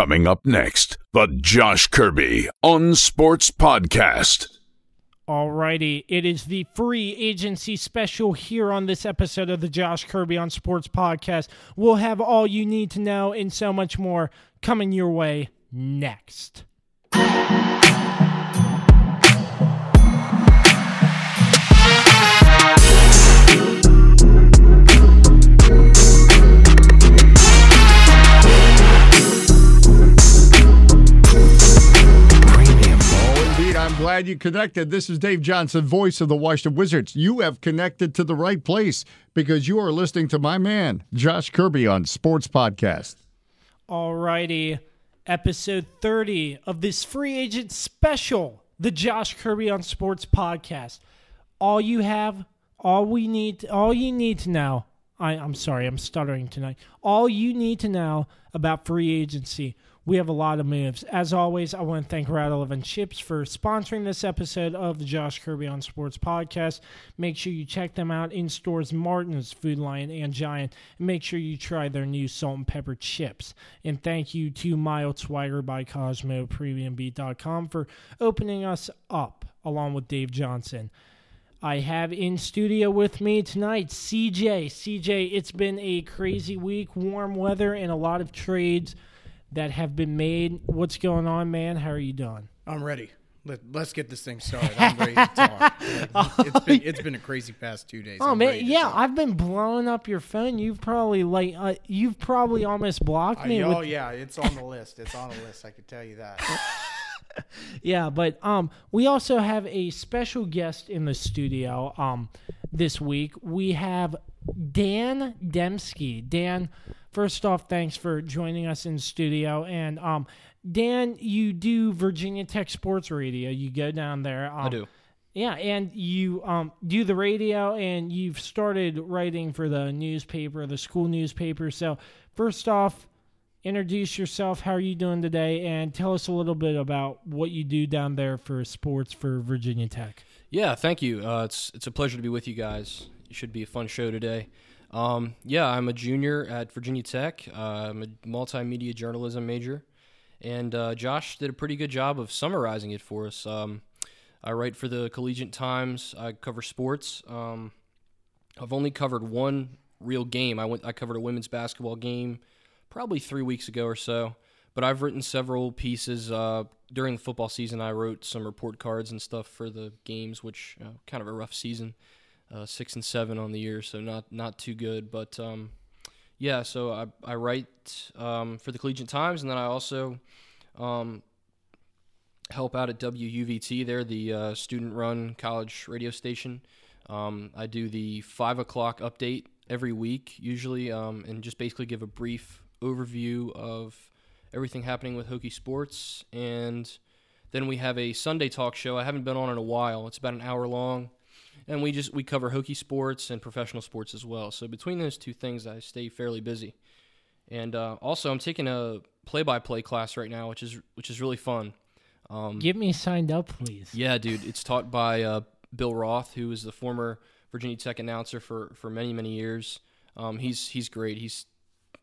Coming up next, the Josh Kirby on Sports Podcast. Alrighty, it is the free agency special here on this episode of the Josh Kirby on Sports Podcast. We'll have all you need to know and so much more coming your way next. I'm glad you connected. This is Dave Johnson, voice of the Washington Wizards. You have connected to the right place because you are listening to my man, Josh Kirby, on Sports Podcast. Alrighty, episode 30 of this free agent special, the Josh Kirby on Sports podcast. All you have, all we need, all you need to know. I, I'm sorry, I'm stuttering tonight. All you need to know about free agency. We have a lot of moves. As always, I want to thank Rattle and Chips for sponsoring this episode of the Josh Kirby on Sports podcast. Make sure you check them out in stores Martin's, Food Lion, and Giant. And make sure you try their new salt and pepper chips. And thank you to Mild Swagger by Cosmo PremiumBeat.com for opening us up along with Dave Johnson. I have in studio with me tonight CJ. CJ, it's been a crazy week, warm weather, and a lot of trades that have been made. What's going on, man? How are you doing? I'm ready. Let, let's get this thing started. I'm ready to talk. It's been it's been a crazy past two days. Oh I'm man, yeah, talk. I've been blowing up your phone. You've probably like uh, you've probably almost blocked I- me. oh with, yeah, it's on the list. It's on the list. I can tell you that. Yeah, but um, we also have a special guest in the studio um this week. We have Dan Dempsey. Dan, first off, thanks for joining us in studio. And um, Dan, you do Virginia Tech Sports Radio. You go down there. Um, I do. Yeah, and you um, do the radio, and you've started writing for the newspaper, the school newspaper. So, first off, introduce yourself. How are you doing today? And tell us a little bit about what you do down there for sports for Virginia Tech. Yeah, thank you. Uh, it's it's a pleasure to be with you guys. It should be a fun show today. Um, yeah, I'm a junior at Virginia Tech. Uh, I'm a multimedia journalism major, and uh, Josh did a pretty good job of summarizing it for us. Um, I write for the Collegiate Times. I cover sports. Um, I've only covered one real game. I went. I covered a women's basketball game probably three weeks ago or so. But I've written several pieces uh, during the football season. I wrote some report cards and stuff for the games, which kind of a rough season, uh, six and seven on the year, so not not too good. But um, yeah, so I I write um, for the Collegiate Times, and then I also um, help out at WUVT. They're the uh, student-run college radio station. Um, I do the five o'clock update every week, usually, um, and just basically give a brief overview of everything happening with Hokie sports. And then we have a Sunday talk show. I haven't been on in a while. It's about an hour long, and we just we cover Hokie sports and professional sports as well. So between those two things, I stay fairly busy. And uh, also, I'm taking a play-by-play class right now, which is which is really fun. Um, Get me signed up, please. yeah, dude, it's taught by uh, Bill Roth, who is the former Virginia Tech announcer for, for many many years. Um, he's he's great. He's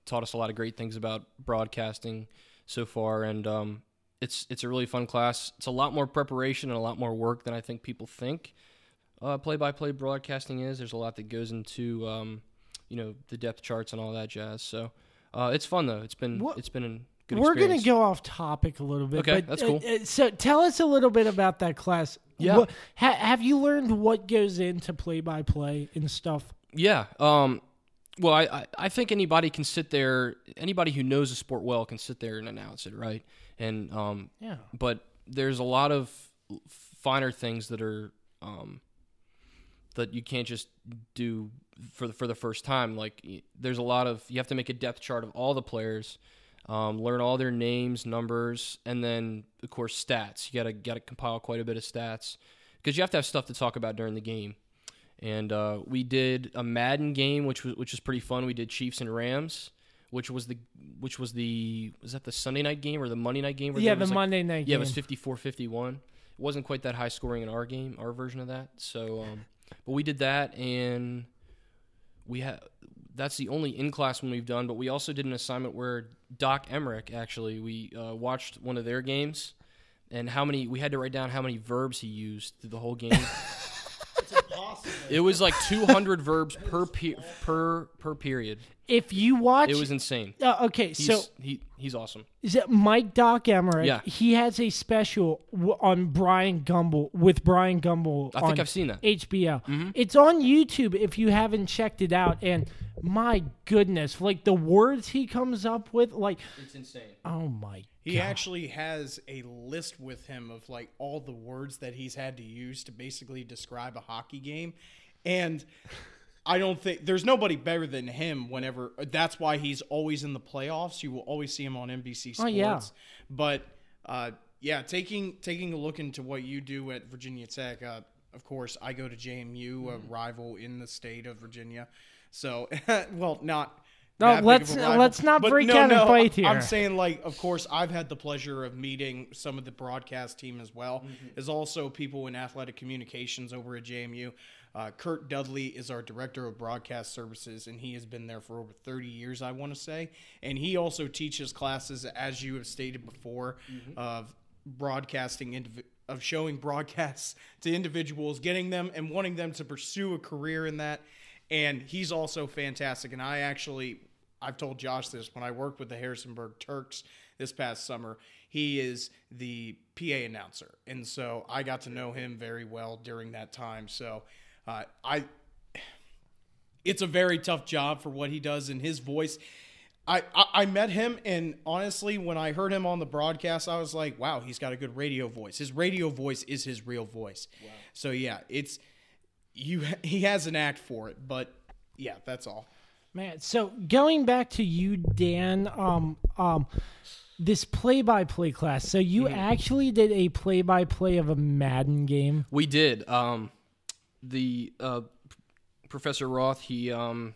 taught us a lot of great things about broadcasting so far, and um, it's it's a really fun class. It's a lot more preparation and a lot more work than I think people think. Play by play broadcasting is. There's a lot that goes into um, you know the depth charts and all that jazz. So uh, it's fun though. It's been What- it's been a good We're experience. gonna go off topic a little bit. Okay, but, that's uh, cool. uh, so tell us a little bit about that class. Yeah. What, ha, have you learned what goes into play by play and stuff? Yeah. Um, well, I, I, I think anybody can sit there. Anybody who knows the sport well can sit there and announce it, right? And um, Yeah. but there's a lot of finer things that are um, that you can't just do for the, for the first time. Like there's a lot of you have to make a depth chart of all the players, um, learn all their names, numbers, and then of course stats. You gotta gotta compile quite a bit of stats because you have to have stuff to talk about during the game. And uh, we did a Madden game, which was which was pretty fun. We did Chiefs and Rams, which was the which was the was that the Sunday night game or the Monday night game? where Yeah, the like, Monday night yeah, game. it was 54-51. It wasn't quite that high scoring in our game, our version of that. So, um, but we did that, and we had that's the only in class one we've done. But we also did an assignment where Doc Emrick actually we uh, watched one of their games, and how many we had to write down how many verbs he used through the whole game. It was like 200 verbs per pe- per per period. If you watch, It was insane. uh, okay. He's, so he he's awesome. is it Mike Doc Emrick? Yeah. he has a special w- on Brian Gumbel with Brian Gumbel. I think on I've seen that. HBO. It's on YouTube if you haven't checked it out. And my goodness, like the words he comes up with, like It's insane. oh my He actually has a list with him of like all the words that he's had to use to basically describe a hockey game. And I don't think there's nobody better than him whenever that's why he's always in the playoffs. You will always see him on NBC Sports. Oh, yeah. But uh, yeah, taking taking a look into what you do at Virginia Tech, uh, of course, I go to JMU, a rival in the state of Virginia. So, well, not. No, that big of a let's- rival, let's not but break no, out and no, fight here. I'm saying, like, of course, I've had the pleasure of meeting some of the broadcast team as well. Mm-hmm. There's also people in athletic communications over at JMU. Uh, Curt Dudley is our director of broadcast services, and he has been there for over 30 years, I want to say. And he also teaches classes, as you have stated before, Mm-hmm. of broadcasting indiv- of showing broadcasts to individuals, getting them and wanting them to pursue a career in that. And he's also fantastic. And I actually, I've told Josh this when I worked with the Harrisonburg Turks this past summer. He is the PA announcer, and so I got to know him very well during that time. So uh, I, it's a very tough job for what he does in his voice. I, I, I met him, and honestly, when I heard him on the broadcast, I was like, wow, he's got a good radio voice. His radio voice is his real voice. So, yeah, it's you. he has an act for it, but yeah, that's all. Man, so going back to you, Dan, um, um, this play-by-play class. So you actually did a play-by-play of a Madden game. We did. Um, the uh, Professor Roth, he, um,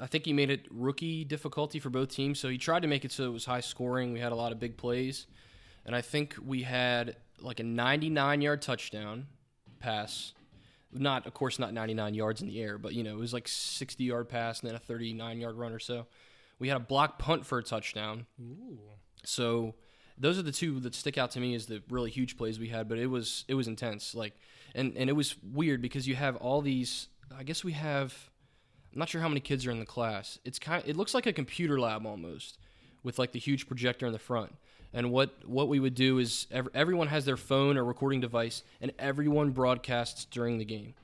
I think he made it rookie difficulty for both teams. So he tried to make it so it was high scoring. We had a lot of big plays, and I think we had like a 99 yard touchdown pass. Not, of course, not 99 yards in the air, but you know it was like 60 yard pass and then a 39 yard run or so. We had a block punt for a touchdown. So those are the two that stick out to me as the really huge plays we had. But it was it was intense, like and and it was weird because you have all these. I guess we have. I'm not sure how many kids are in the class. It's kind. It looks like a computer lab almost, with like the huge projector in the front. And what what we would do is ev- everyone has their phone or recording device, and everyone broadcasts during the game.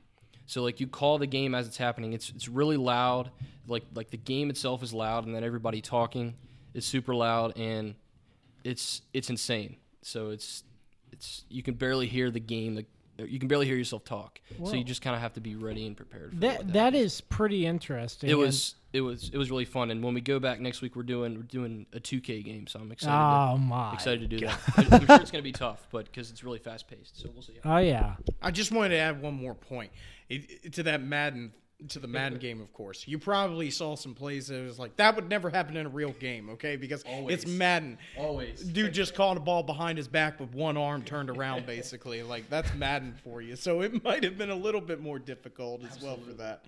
So like you call the game as it's happening. It's it's really loud. Like like the game itself is loud, and then everybody talking is super loud, and it's it's insane. So it's it's you can barely hear the game. The, uh, you can barely hear yourself talk. So you just kind of have to be ready and prepared. For That that is pretty interesting. it was it was it was really fun. And when we go back next week, we're doing we're doing a 2K game. So I'm excited. Oh to, my! excited to do that. I- I'm sure it's going to be tough, but because it's really fast paced. So we'll see. Oh yeah. I just wanted to add one more point it, it- to that Madden to the Madden game. Of course, you probably saw some plays that was like that would never happen in a real game. Okay, because it's Madden. Always. Dude just caught a ball behind his back with one arm turned around, basically. Like that's Madden for you. So it might have been a little bit more difficult as well for that.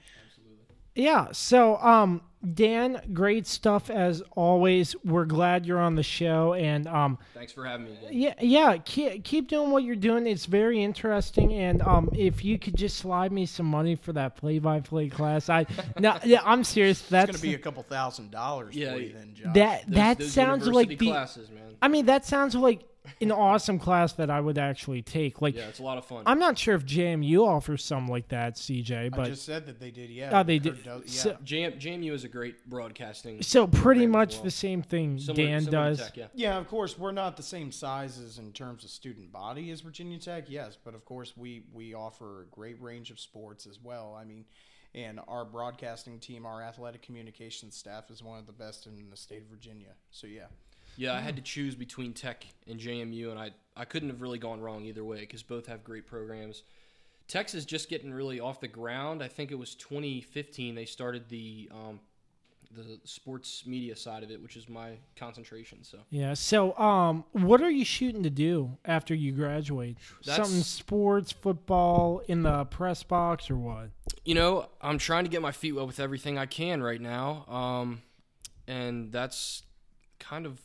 Yeah. So, um, Dan, great stuff as always. We're glad you're on the show, and um, Thanks for having me. Again. yeah, yeah, keep, keep doing what you're doing. It's very interesting, and um, if you could just slide me some money for that play-by-play class, I no, yeah, I'm serious. That's It's gonna be a couple thousand dollars Yeah, for you then, Josh. that Those- that those sounds like the. classes, man. I mean, that sounds like an awesome class that I would actually take. Like, Yeah, it's a lot of fun. I'm not sure if JMU offers some like that, CJ, I but just said that they did. Yeah. oh, they did. Dud- yeah. So, JM, JMU is a great broadcasting. so pretty much well. the same thing Similar- Dan similar does. Tech, yeah. Yeah, of course, we're not the same sizes in terms of student body as Virginia Tech, yes, but of course, we we offer a great range of sports as well. I mean, and our broadcasting team, our athletic communications staff, is one of the best in the state of Virginia. So yeah, Yeah, I had to choose between Tech and JMU, and I I couldn't have really gone wrong either way because both have great programs. Is just getting really off the ground. I think it was 2015 they started the um, the sports media side of it, which is my concentration. So Yeah. So, um, what are you shooting to do after you graduate? That's- Something sports, football, in the press box, or what? you know, I'm trying to get my feet wet with everything I can right now, um, and that's kind of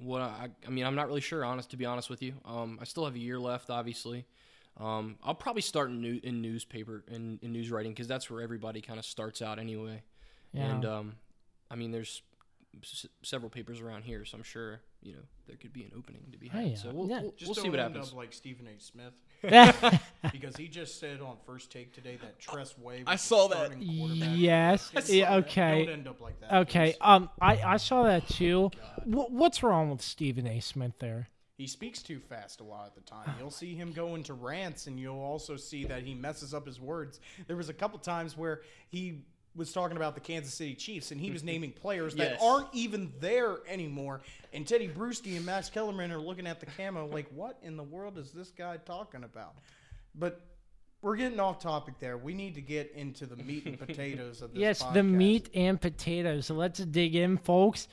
what I. I mean, I'm not really sure, honest to be honest with you. Um, I still have a year left, obviously. Um, I'll probably start in, new, in newspaper in, in news writing because that's where everybody kind of starts out anyway. Yeah. And um, I mean, there's s- several papers around here, so I'm sure you know there could be an opening to be had. Oh, yeah. So we'll, Yeah. we'll, Just we'll see what happens. up like Stephen A. Smith because he just said on first take today that Tress Way. I was the saw that. starting quarterback. yes. I saw Yeah, that. okay. Don't end up like that. Okay. please. Um, I I saw that too. Wh- what's wrong with Stephen A. Smith there? He speaks too fast a lot of the time. You'll see him go into rants, and you'll also see that he messes up his words. There was a couple times where he was talking about the Kansas City Chiefs, and he was naming players that aren't even there anymore. And Tedy Bruschi and Max Kellerman are looking at the camo like, "What in the world is this guy talking about?" But we're getting off topic there. We need to get into the meat and potatoes of this. yes, the meat and potatoes. So let's dig in, folks.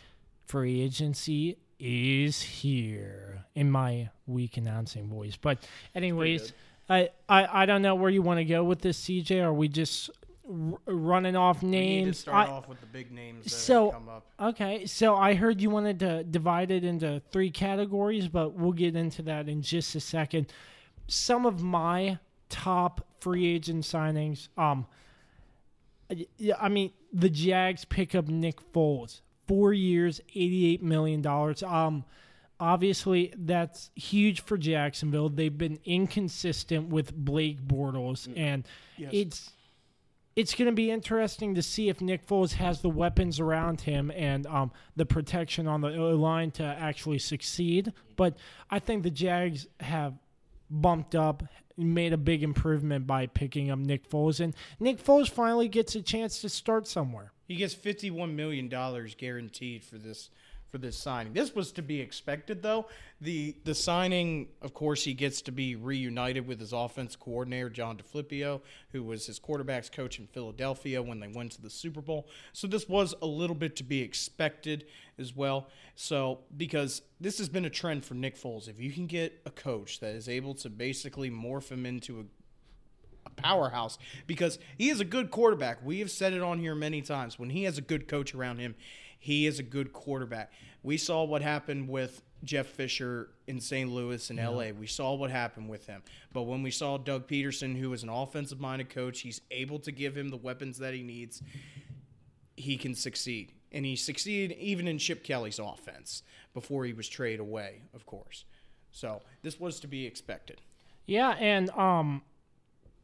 Free agency is here in my weak announcing voice. But anyways, I, I I don't know where you want to go with this, CJ. Are we just r- running off We need to names? start I- off with the big names that So- have come up. Okay, so I heard you wanted to divide it into three categories, but we'll get into that in just a second. Some of my top free agent signings, um, I mean, the Jags pick up Nick Foles, four years, eighty-eight million dollars. Um, obviously that's huge for Jacksonville. They've been inconsistent with Blake Bortles, and it's it's going to be interesting to see if Nick Foles has the weapons around him and um, the protection on the line to actually succeed. But I think the Jags have bumped up, made a big improvement by picking up Nick Foles, and Nick Foles finally gets a chance to start somewhere. He gets fifty-one million dollars guaranteed for this for this signing. This was to be expected, though. the The signing, of course, he gets to be reunited with his offense coordinator John DeFilippo, who was his quarterbacks coach in Philadelphia when they went to the Super Bowl. So this was a little bit to be expected as well. So because this has been a trend for Nick Foles, if you can get a coach that is able to basically morph him into a a powerhouse because he is a good quarterback. We have said it on here many times. When he has a good coach around him, he is a good quarterback. We saw what happened with Jeff Fisher in St. Louis and LA. We saw what happened with him. But when we saw Doug Pederson, who is an offensive minded coach, he's able to give him the weapons that he needs. He can succeed. And he succeeded even in Chip Kelly's offense before he was traded away, of course. So this was to be expected. Yeah, and um,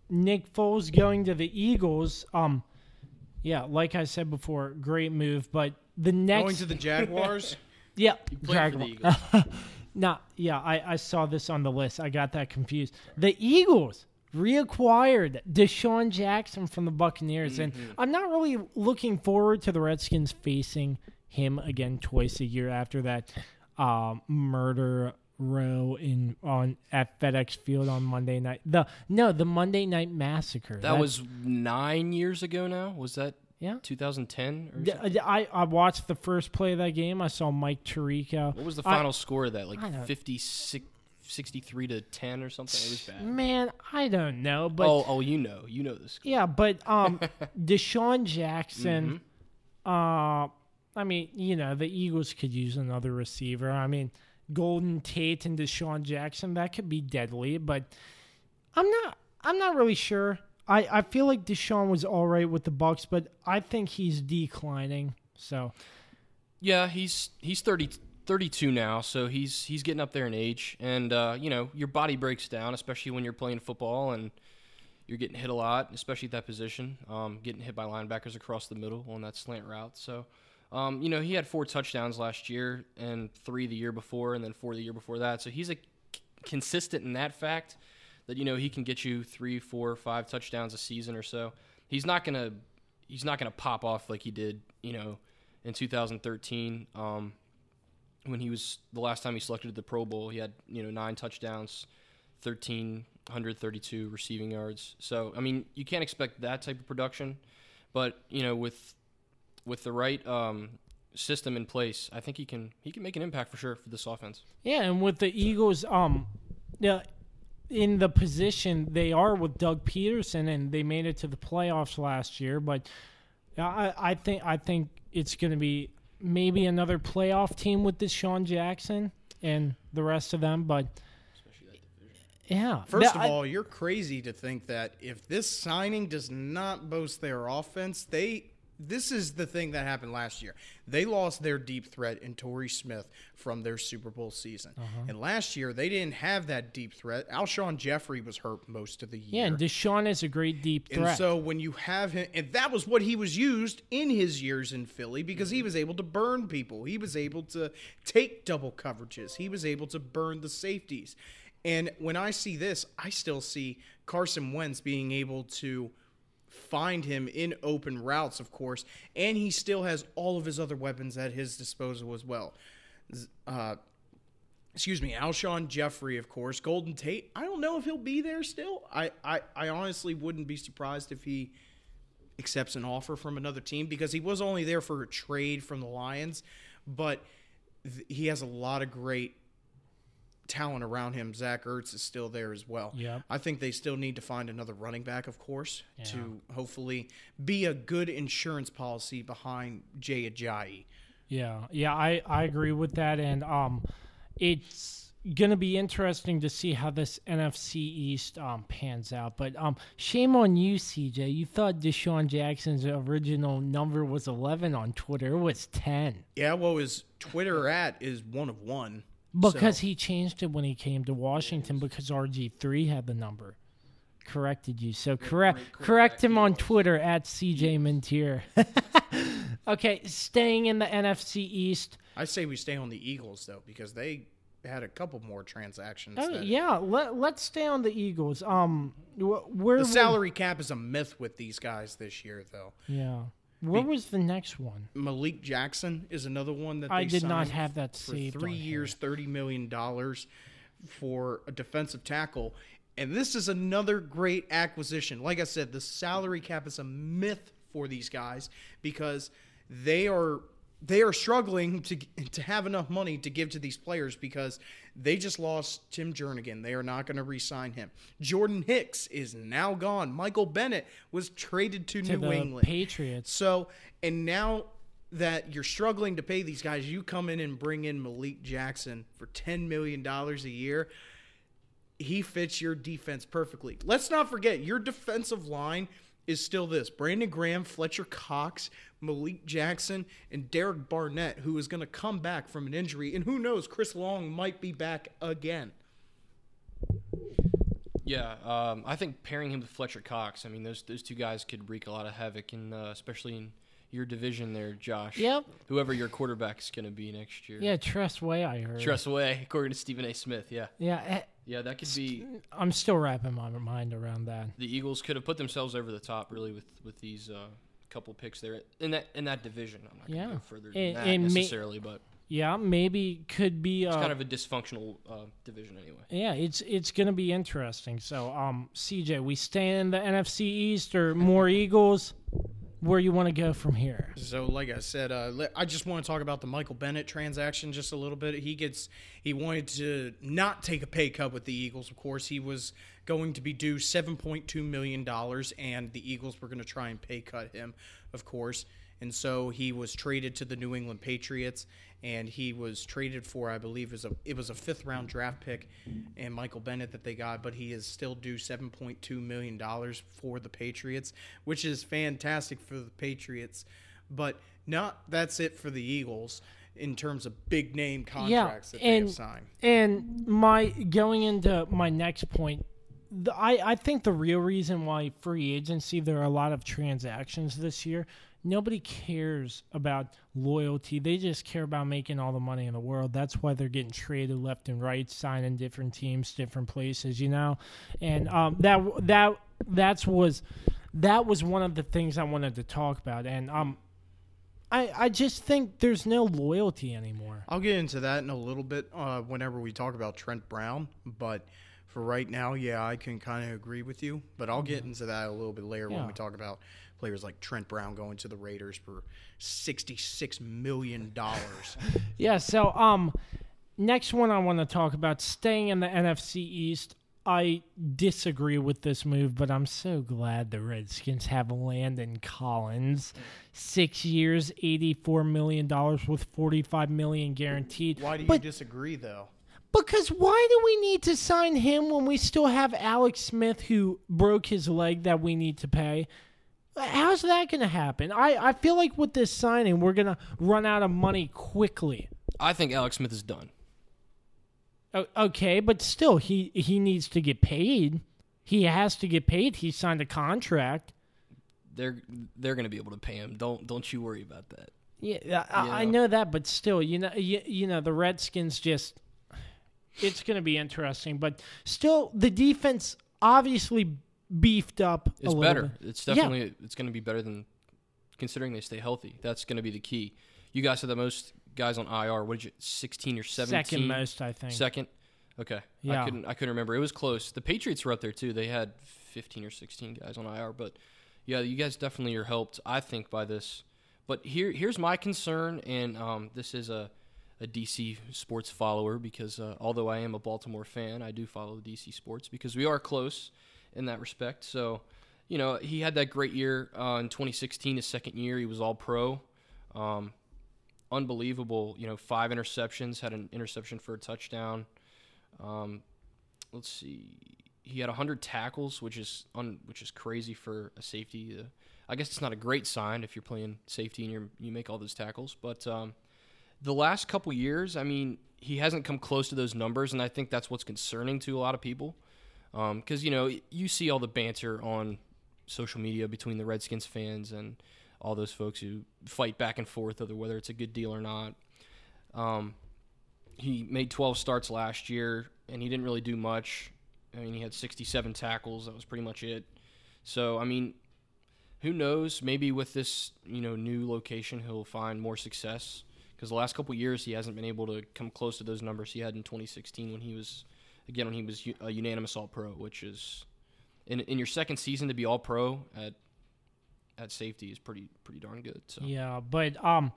Nick Foles going to the Eagles. Um, yeah, like I said before, great move. But the next Going to the Jaguars. yep, Played for the Jaguar- Eagles. No, yeah, I, I saw this on the list. I got that confused. The Eagles reacquired DeSean Jackson from the Buccaneers, and I'm not really looking forward to the Redskins facing him again twice a year after that um, murder row in on at FedEx Field on Monday night. The no, the Monday night massacre. That was nine years ago now. Was that yeah. 2010 or something? I, I watched the first play of that game. I saw Mike Tirico. What was the I- final score of that? Like I don't- 56, 63 to 10 or something? It was bad. Man, I don't know, but oh, oh, you know. You know this. Yeah, but um, DeSean Jackson. Mm-hmm. Uh, I mean, you know, the Eagles could use another receiver. I mean, Golden Tate and DeSean Jackson that could be deadly, but I'm not. I'm not really sure. I, I feel like DeSean was all right with the Bucs, but I think he's declining. So Yeah, he's he's 30, 32 now, so he's he's getting up there in age, and uh, you know your body breaks down, especially when you're playing football and you're getting hit a lot, especially at that position, um, getting hit by linebackers across the middle on that slant route. So, um, you know, he had four touchdowns last year and three the year before, and then four the year before that. So he's a c- consistent in that fact that you know he can get you three, four, five touchdowns a season or so. He's not gonna he's not gonna pop off like he did, you know, in 2013 um, when he was the last time he selected the Pro Bowl. He had you know nine touchdowns, 1332 receiving yards. So I mean, you can't expect that type of production, but you know with with the right um, system in place, I think he can he can make an impact for sure for this offense. Yeah, and with the Eagles, um, yeah, in the position they are with Doug Pederson, and they made it to the playoffs last year. But I, I think I think it's going to be maybe another playoff team with DeSean Jackson and the rest of them. But yeah, First That- of I- all, you're crazy to think that if this signing does not boast their offense, they this is the thing that happened last year. They lost their deep threat in Torrey Smith from their Super Bowl season. Uh-huh. And last year they didn't have that deep threat. Alshon Jeffery was hurt most of the year. yeah, and DeSean is a great deep And threat. so when you have him, and that was what he was used in his years in Philly because he was able to burn people. He was able to take double coverages. He was able to burn the safeties. And when I see this, I still see Carson Wentz being able to find him in open routes, of course, and he still has all of his other weapons at his disposal as well. Uh, excuse me, Alshon Jeffery, of course. Golden Tate, I don't know if he'll be there still. I, I, I honestly wouldn't be surprised if he accepts an offer from another team because he was only there for a trade from the Lions, but th- he has a lot of great talent around him. Zach Ertz is still there as well. Yep. I think they still need to find another running back, of course, to hopefully be a good insurance policy behind Jay Ajayi. Yeah, yeah, I, I agree with that, and um, it's gonna be interesting to see how this NFC East um pans out. But um, shame on you, CJ. You thought DeSean Jackson's original number was eleven on Twitter. It was ten Yeah, well, his Twitter at is one of one. Because So- he changed it when he came to Washington because RG three had the number. Corrected you, so correct correct him on Twitter at CJ Mintier. okay, staying in the NFC East. I say we stay on the Eagles though because they had a couple more transactions. Oh, that- yeah, let, let's stay on the Eagles. Um, wh- where The salary cap is a myth with these guys this year, though. Yeah, where was the next one? Malik Jackson is another one that they I did not have that for saved. three years, thirty million dollars for a defensive tackle. And this is another great acquisition. Like I said, the salary cap is a myth for these guys because they are they are struggling to to have enough money to give to these players because they just lost Tim Jernigan. They are not going to re-sign him. Jordan Hicks is now gone. Michael Bennett was traded to, to New England. Patriots. So, and now that you're struggling to pay these guys, you come in and bring in Malik Jackson for $10 million a year. He fits your defense perfectly. Let's not forget, your defensive line is still this Brandon Graham, Fletcher Cox, Malik Jackson, and Derek Barnett, who is going to come back from an injury. And who knows, Chris Long might be back again. Yeah, um, I think pairing him with Fletcher Cox. I mean, those those two guys could wreak a lot of havoc, in, uh, especially in your division there, Josh. Yep. Whoever your quarterback is going to be next year. Yeah, Tress Way. I heard. Trust away, according to Stephen A. Smith. Yeah, Yeah, eh, yeah, that could be. I'm still wrapping my mind around that. The Eagles could have put themselves over the top, really, with with these uh, couple picks there in that in that division. I'm not going to Yeah. go further than And- that ma- necessarily, but Yeah, maybe could be. Uh, it's kind of a dysfunctional uh, division anyway. yeah, it's it's gonna be interesting. So, um, CJ, we stay in the NFC East or more Eagles. Where you want to go from here? So, like I said, uh, I just want to talk about the Michael Bennett transaction just a little bit. He gets he wanted to not take a pay cut with the Eagles. Of course, he was going to be due seven point two million dollars, and the Eagles were going to try and pay cut him, of course. And so he was traded to the New England Patriots, and he was traded for, I believe, it was a it was a fifth round draft pick, and Michael Bennett that they got, but he is still due seven point two million dollars for the Patriots, which is fantastic for the Patriots. But not that's it for the Eagles in terms of big name contracts that they and have signed. and my going into my next point, the, I I think the real reason why free agency there are a lot of transactions this year. Nobody cares about loyalty. They just care about making all the money in the world. That's why they're getting traded left and right, signing different teams, different places, you know. And um, that that that's was that was one of the things I wanted to talk about. And um, I I just think there's no loyalty anymore. I'll get into that in a little bit uh, whenever we talk about Trent Brown, but for right now, yeah, I can kind of agree with you. But I'll get into that a little bit later when we talk about players like Trent Brown going to the Raiders for sixty-six million dollars. Yeah, so um next one I want to talk about staying in the NFC East. I disagree with this move, but I'm so glad the Redskins have Landon Collins. 6 years, 84 million dollars with 45 million guaranteed. Why do you But- disagree, though? Because why do we need to sign him when we still have Alex Smith who broke his leg that we need to pay? How's that going to happen? I, I feel like with this signing, we're going to run out of money quickly. I think Alex Smith is done. O- Okay, but still, he, he needs to get paid. He has to get paid. He signed a contract. They're they're going to be able to pay him. Don't don't you worry about that. Yeah, I, I know that, but still, you know, you, you know, the Redskins just. It's going to be interesting, but still, the defense obviously beefed up. a It's better. bit. It's Yeah. definitely it's going to be better than considering they stay healthy. That's going to be the key. You guys have the most guys on IR. What did you? Sixteen or seventeen? Second most, I think. Second. Okay. Yeah. I couldn't. I couldn't remember. It was close. The Patriots were up there too. They had fifteen or sixteen guys on IR. But yeah, you guys definitely are helped. I think by this. But here, here's my concern, and um, this is a a DC sports follower because uh, although I am a Baltimore fan, I do follow DC sports because we are close in that respect. So, you know, he had that great year uh, in 2016, his second year. He was all pro. Um, unbelievable, you know, five interceptions, had an interception for a touchdown. Um, let's see, he had 100 tackles, which is un, which is crazy for a safety. Uh, I guess it's not a great sign if you're playing safety and you you make all those tackles, but um, the last couple years, I mean, he hasn't come close to those numbers, and I think that's what's concerning to a lot of people. Because you know, you see all the banter on social media between the Redskins fans and all those folks who fight back and forth over whether it's a good deal or not. Um, he made 12 starts last year, and he didn't really do much. I mean, he had 67 tackles. That was pretty much it. So, I mean, who knows? Maybe with this, you know, new location, he'll find more success. Because the last couple years, he hasn't been able to come close to those numbers he had in 2016 when he was, again, when he was u- a unanimous All Pro, which is in in your second season to be All Pro at at safety is pretty pretty darn good. So Yeah, but um,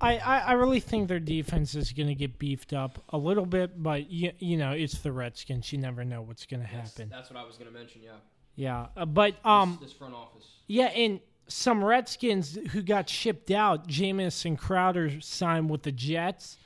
I, I, I really think their defense is going to get beefed up a little bit, but you, you know it's the Redskins. You never know what's going to happen. that's what I was going to mention. Yeah, Yeah, uh, but um, this front office. yeah, and some Redskins who got shipped out, Jamison Crowder signed with the Jets.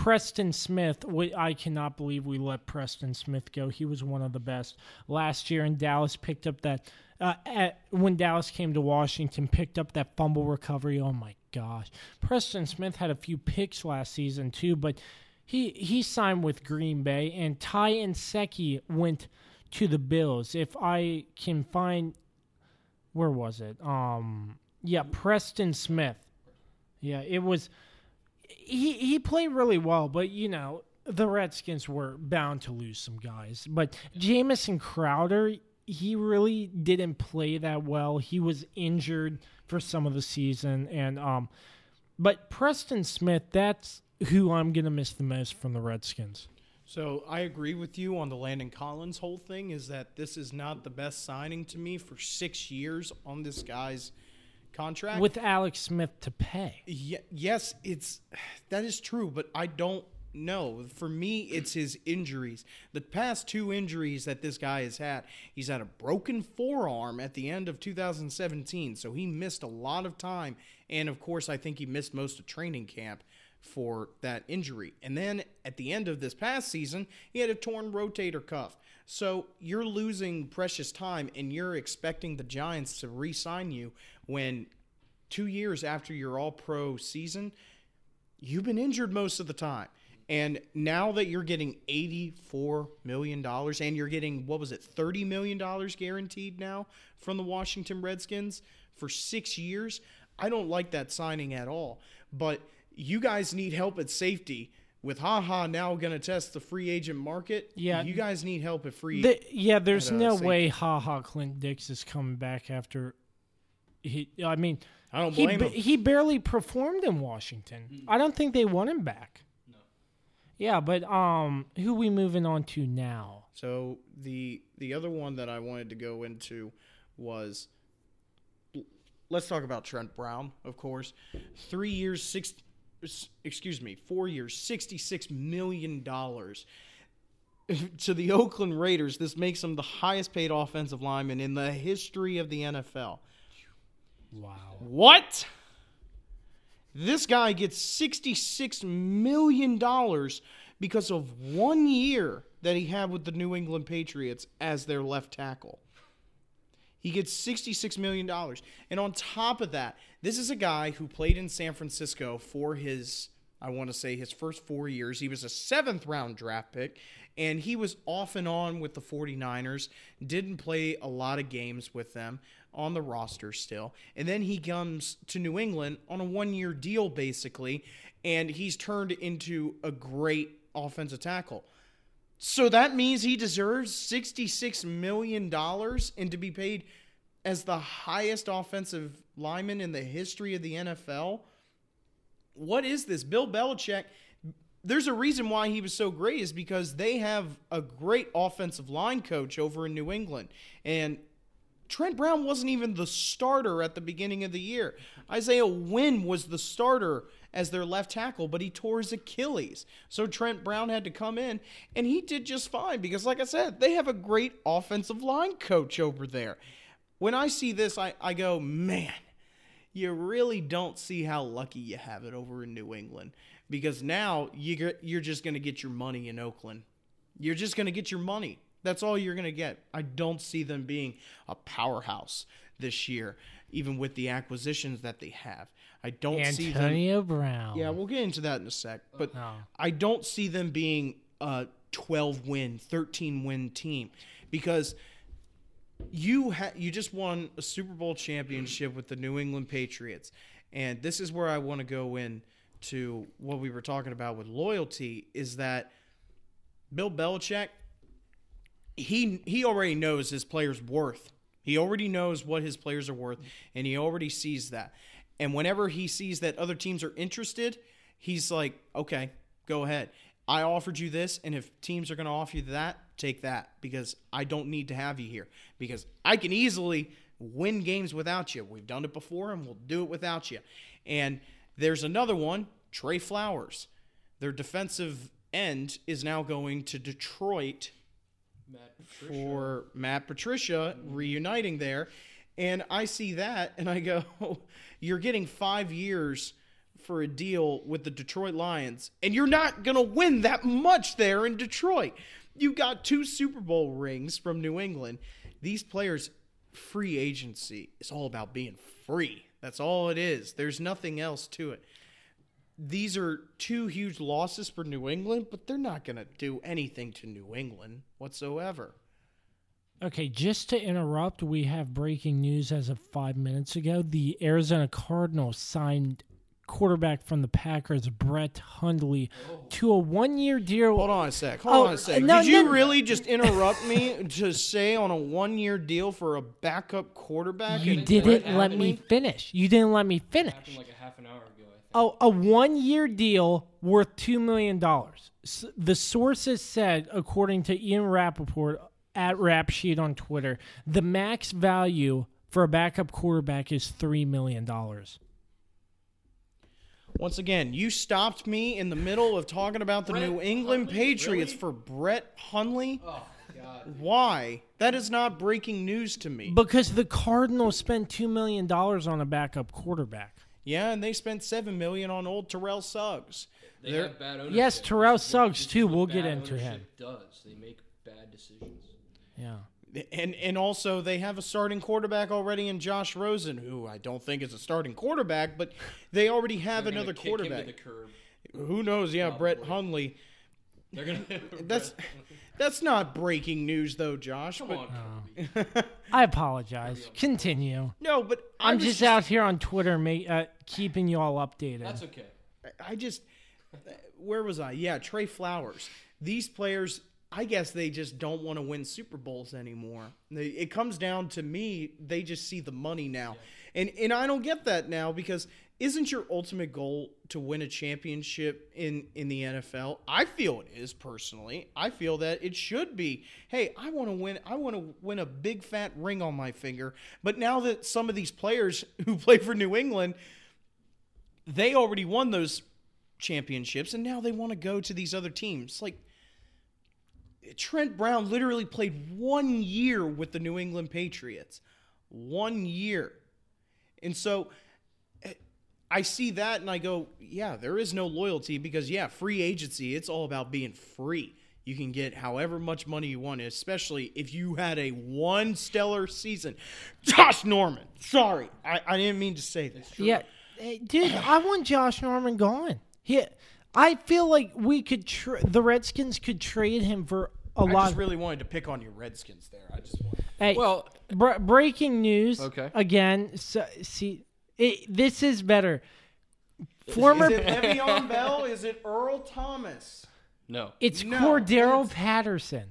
Preston Smith, I cannot believe we let Preston Smith go. He was one of the best last year, and Dallas picked up that. Uh, at, when Dallas came to Washington, picked up that fumble recovery. Oh my gosh, Preston Smith had a few picks last season too, but he he signed with Green Bay, and Ty Nsekhe went to the Bills. If I can find where was it? Um, yeah, Preston Smith. Yeah, it was. He he played really well, but you know the Redskins were bound to lose some guys. But Jamison Crowder, he really didn't play that well. He was injured for some of the season, and um, but Preston Smith, that's who I'm gonna miss the most from the Redskins. So I agree with you on the Landon Collins whole thing. Is that this is not the best signing to me for six years on this guy's contract? With Alex Smith to pay. Ye- yes, it's that is true, but I don't know. For me, it's his injuries. The past two injuries that this guy has had, he's had a broken forearm at the end of 2017, so he missed a lot of time, and of course, I think he missed most of training camp for that injury. And then at the end of this past season, he had a torn rotator cuff. So you're losing precious time and you're expecting the Giants to re sign you when two years after your all pro season, you've been injured most of the time. And now that you're getting $84 million and you're getting, what was it, $30 million guaranteed now from the Washington Redskins for six years, I don't like that signing at all. But you guys need help at safety. With haha now going to test the free agent market. Yeah. you guys need help at free. The, yeah, there's at, uh, no safety. way haha Ha Clinton-Dix is coming back after he. I mean, I don't he blame ba- him. he barely performed in Washington. I don't think they want him back. No. Yeah, but um, who we moving on to now? So the the other one that I wanted to go into was let's talk about Trent Brown, of course. Three years, six, excuse me, four years, $66 million. To the Oakland Raiders, this makes him the highest paid offensive lineman in the history of the NFL. Wow. What? This guy gets $66 million because of one year that he had with the New England Patriots as their left tackle. He gets $66 million. And on top of that, this is a guy who played in San Francisco for his, I want to say, his first four years. He was a seventh round draft pick, and he was off and on with the 49ers, didn't play a lot of games with them on the roster still. And then he comes to New England on a one year deal, basically, and he's turned into a great offensive tackle. So that means he deserves $66 million and to be paid as the highest offensive lineman in the history of the NFL. What is this? Bill Belichick, there's a reason why he was so great, is because they have a great offensive line coach over in New England. And Trent Brown wasn't even the starter at the beginning of the year. Isaiah Wynn was the starter as their left tackle, but he tore his Achilles. So Trent Brown had to come in, and he did just fine because, like I said, they have a great offensive line coach over there. When I see this, I, I go, man, you really don't see how lucky you have it over in New England because now you're, you're just going to get your money in Oakland. You're just going to get your money. That's all you're going to get. I don't see them being a powerhouse this year, even with the acquisitions that they have. I don't see them. Antonio Brown. Yeah, we'll get into that in a sec. But Oh. I don't see them being a 12 win, 13 win team because you ha- you just won a Super Bowl championship with the New England Patriots. And this is where I want to go in to what we were talking about with loyalty is that Bill Belichick he he already knows his players' worth. He already knows what his players are worth, and he already sees that. And whenever he sees that other teams are interested, he's like, "Okay, go ahead. I offered you this, and if teams are going to offer you that, take that because I don't need to have you here because I can easily win games without you. We've done it before, and we'll do it without you." And there's another one, Trey Flowers. Their defensive end is now going to Detroit for Matt Patricia reuniting there. And I see that and I go, you're getting five years for a deal with the Detroit Lions, and you're not going to win that much there in Detroit. You got two Super Bowl rings from New England. These players, free agency is all about being free. That's all it is. There's nothing else to it these are two huge losses for New England, but they're not going to do anything to New England whatsoever. Okay, just to interrupt, we have breaking news as of five minutes ago. The Arizona Cardinals signed quarterback from the Packers, Brett Hundley, to a one-year deal. Hold on a sec. Hold Oh, on a sec. no, Did you no. really just interrupt me to say on a one-year deal for a backup quarterback? You didn't Brett let Hundley? me finish. You didn't let me finish. Happened like a half an hour ago. I think. Oh, a one-year deal worth two million dollars. The sources said, according to Ian Rapoport at Rap Sheet on Twitter, the max value for a backup quarterback is three million dollars. Once again, you stopped me in the middle of talking about the Brett New England Hundley? Patriots Really? for Brett Hundley. Oh God. Why? That is not breaking news to me. Because the Cardinals spent two million dollars on a backup quarterback. yeah, and they spent seven million on old Terrell Suggs. They They're- have bad ownership. Yes, Terrell This is what- Suggs, too. We'll get into him. Does they make bad decisions? Yeah. And and also they have a starting quarterback already in Josh Rosen, who I don't think is a starting quarterback, but they already have They're another kick him to quarterback. the curb. Who knows? Yeah, Brett Probably. Hundley. They're gonna. That's that's not breaking news though, Josh. Come but on, Kirby. I apologize. Continue. no, but I I'm was just out here on Twitter, ma- uh, keeping you all updated. That's okay. I just where was I? Yeah, Trey Flowers. These players, I guess they just don't want to win Super Bowls anymore. They, it comes down to me, they just see the money now. And and I don't get that now because isn't your ultimate goal to win a championship in in the NFL? I feel it is personally. I feel that it should be. Hey, I want to win. I want to win a big fat ring on my finger. But now that some of these players who play for New England, they already won those championships, and now they want to go to these other teams. Like Trent Brown literally played one year with the New England Patriots, one year, and so eh, I see that and I go, yeah, there is no loyalty because, yeah, free agency, it's all about being free. You can get however much money you want, especially if you had a one stellar season. Josh Norman, sorry, I, I didn't mean to say this. Yeah, Hey, dude, I want Josh Norman gone. He, I feel like we could. Tra- the Redskins could trade him for a I lot. just really wanted to pick on your Redskins there. I just want. Hey, Well- br- breaking news. Okay. Again, so, see, it, this is better. Former, Is it Le'Veon Bell? Is it Earl Thomas? No. it's No, Cordero it's- Patterson.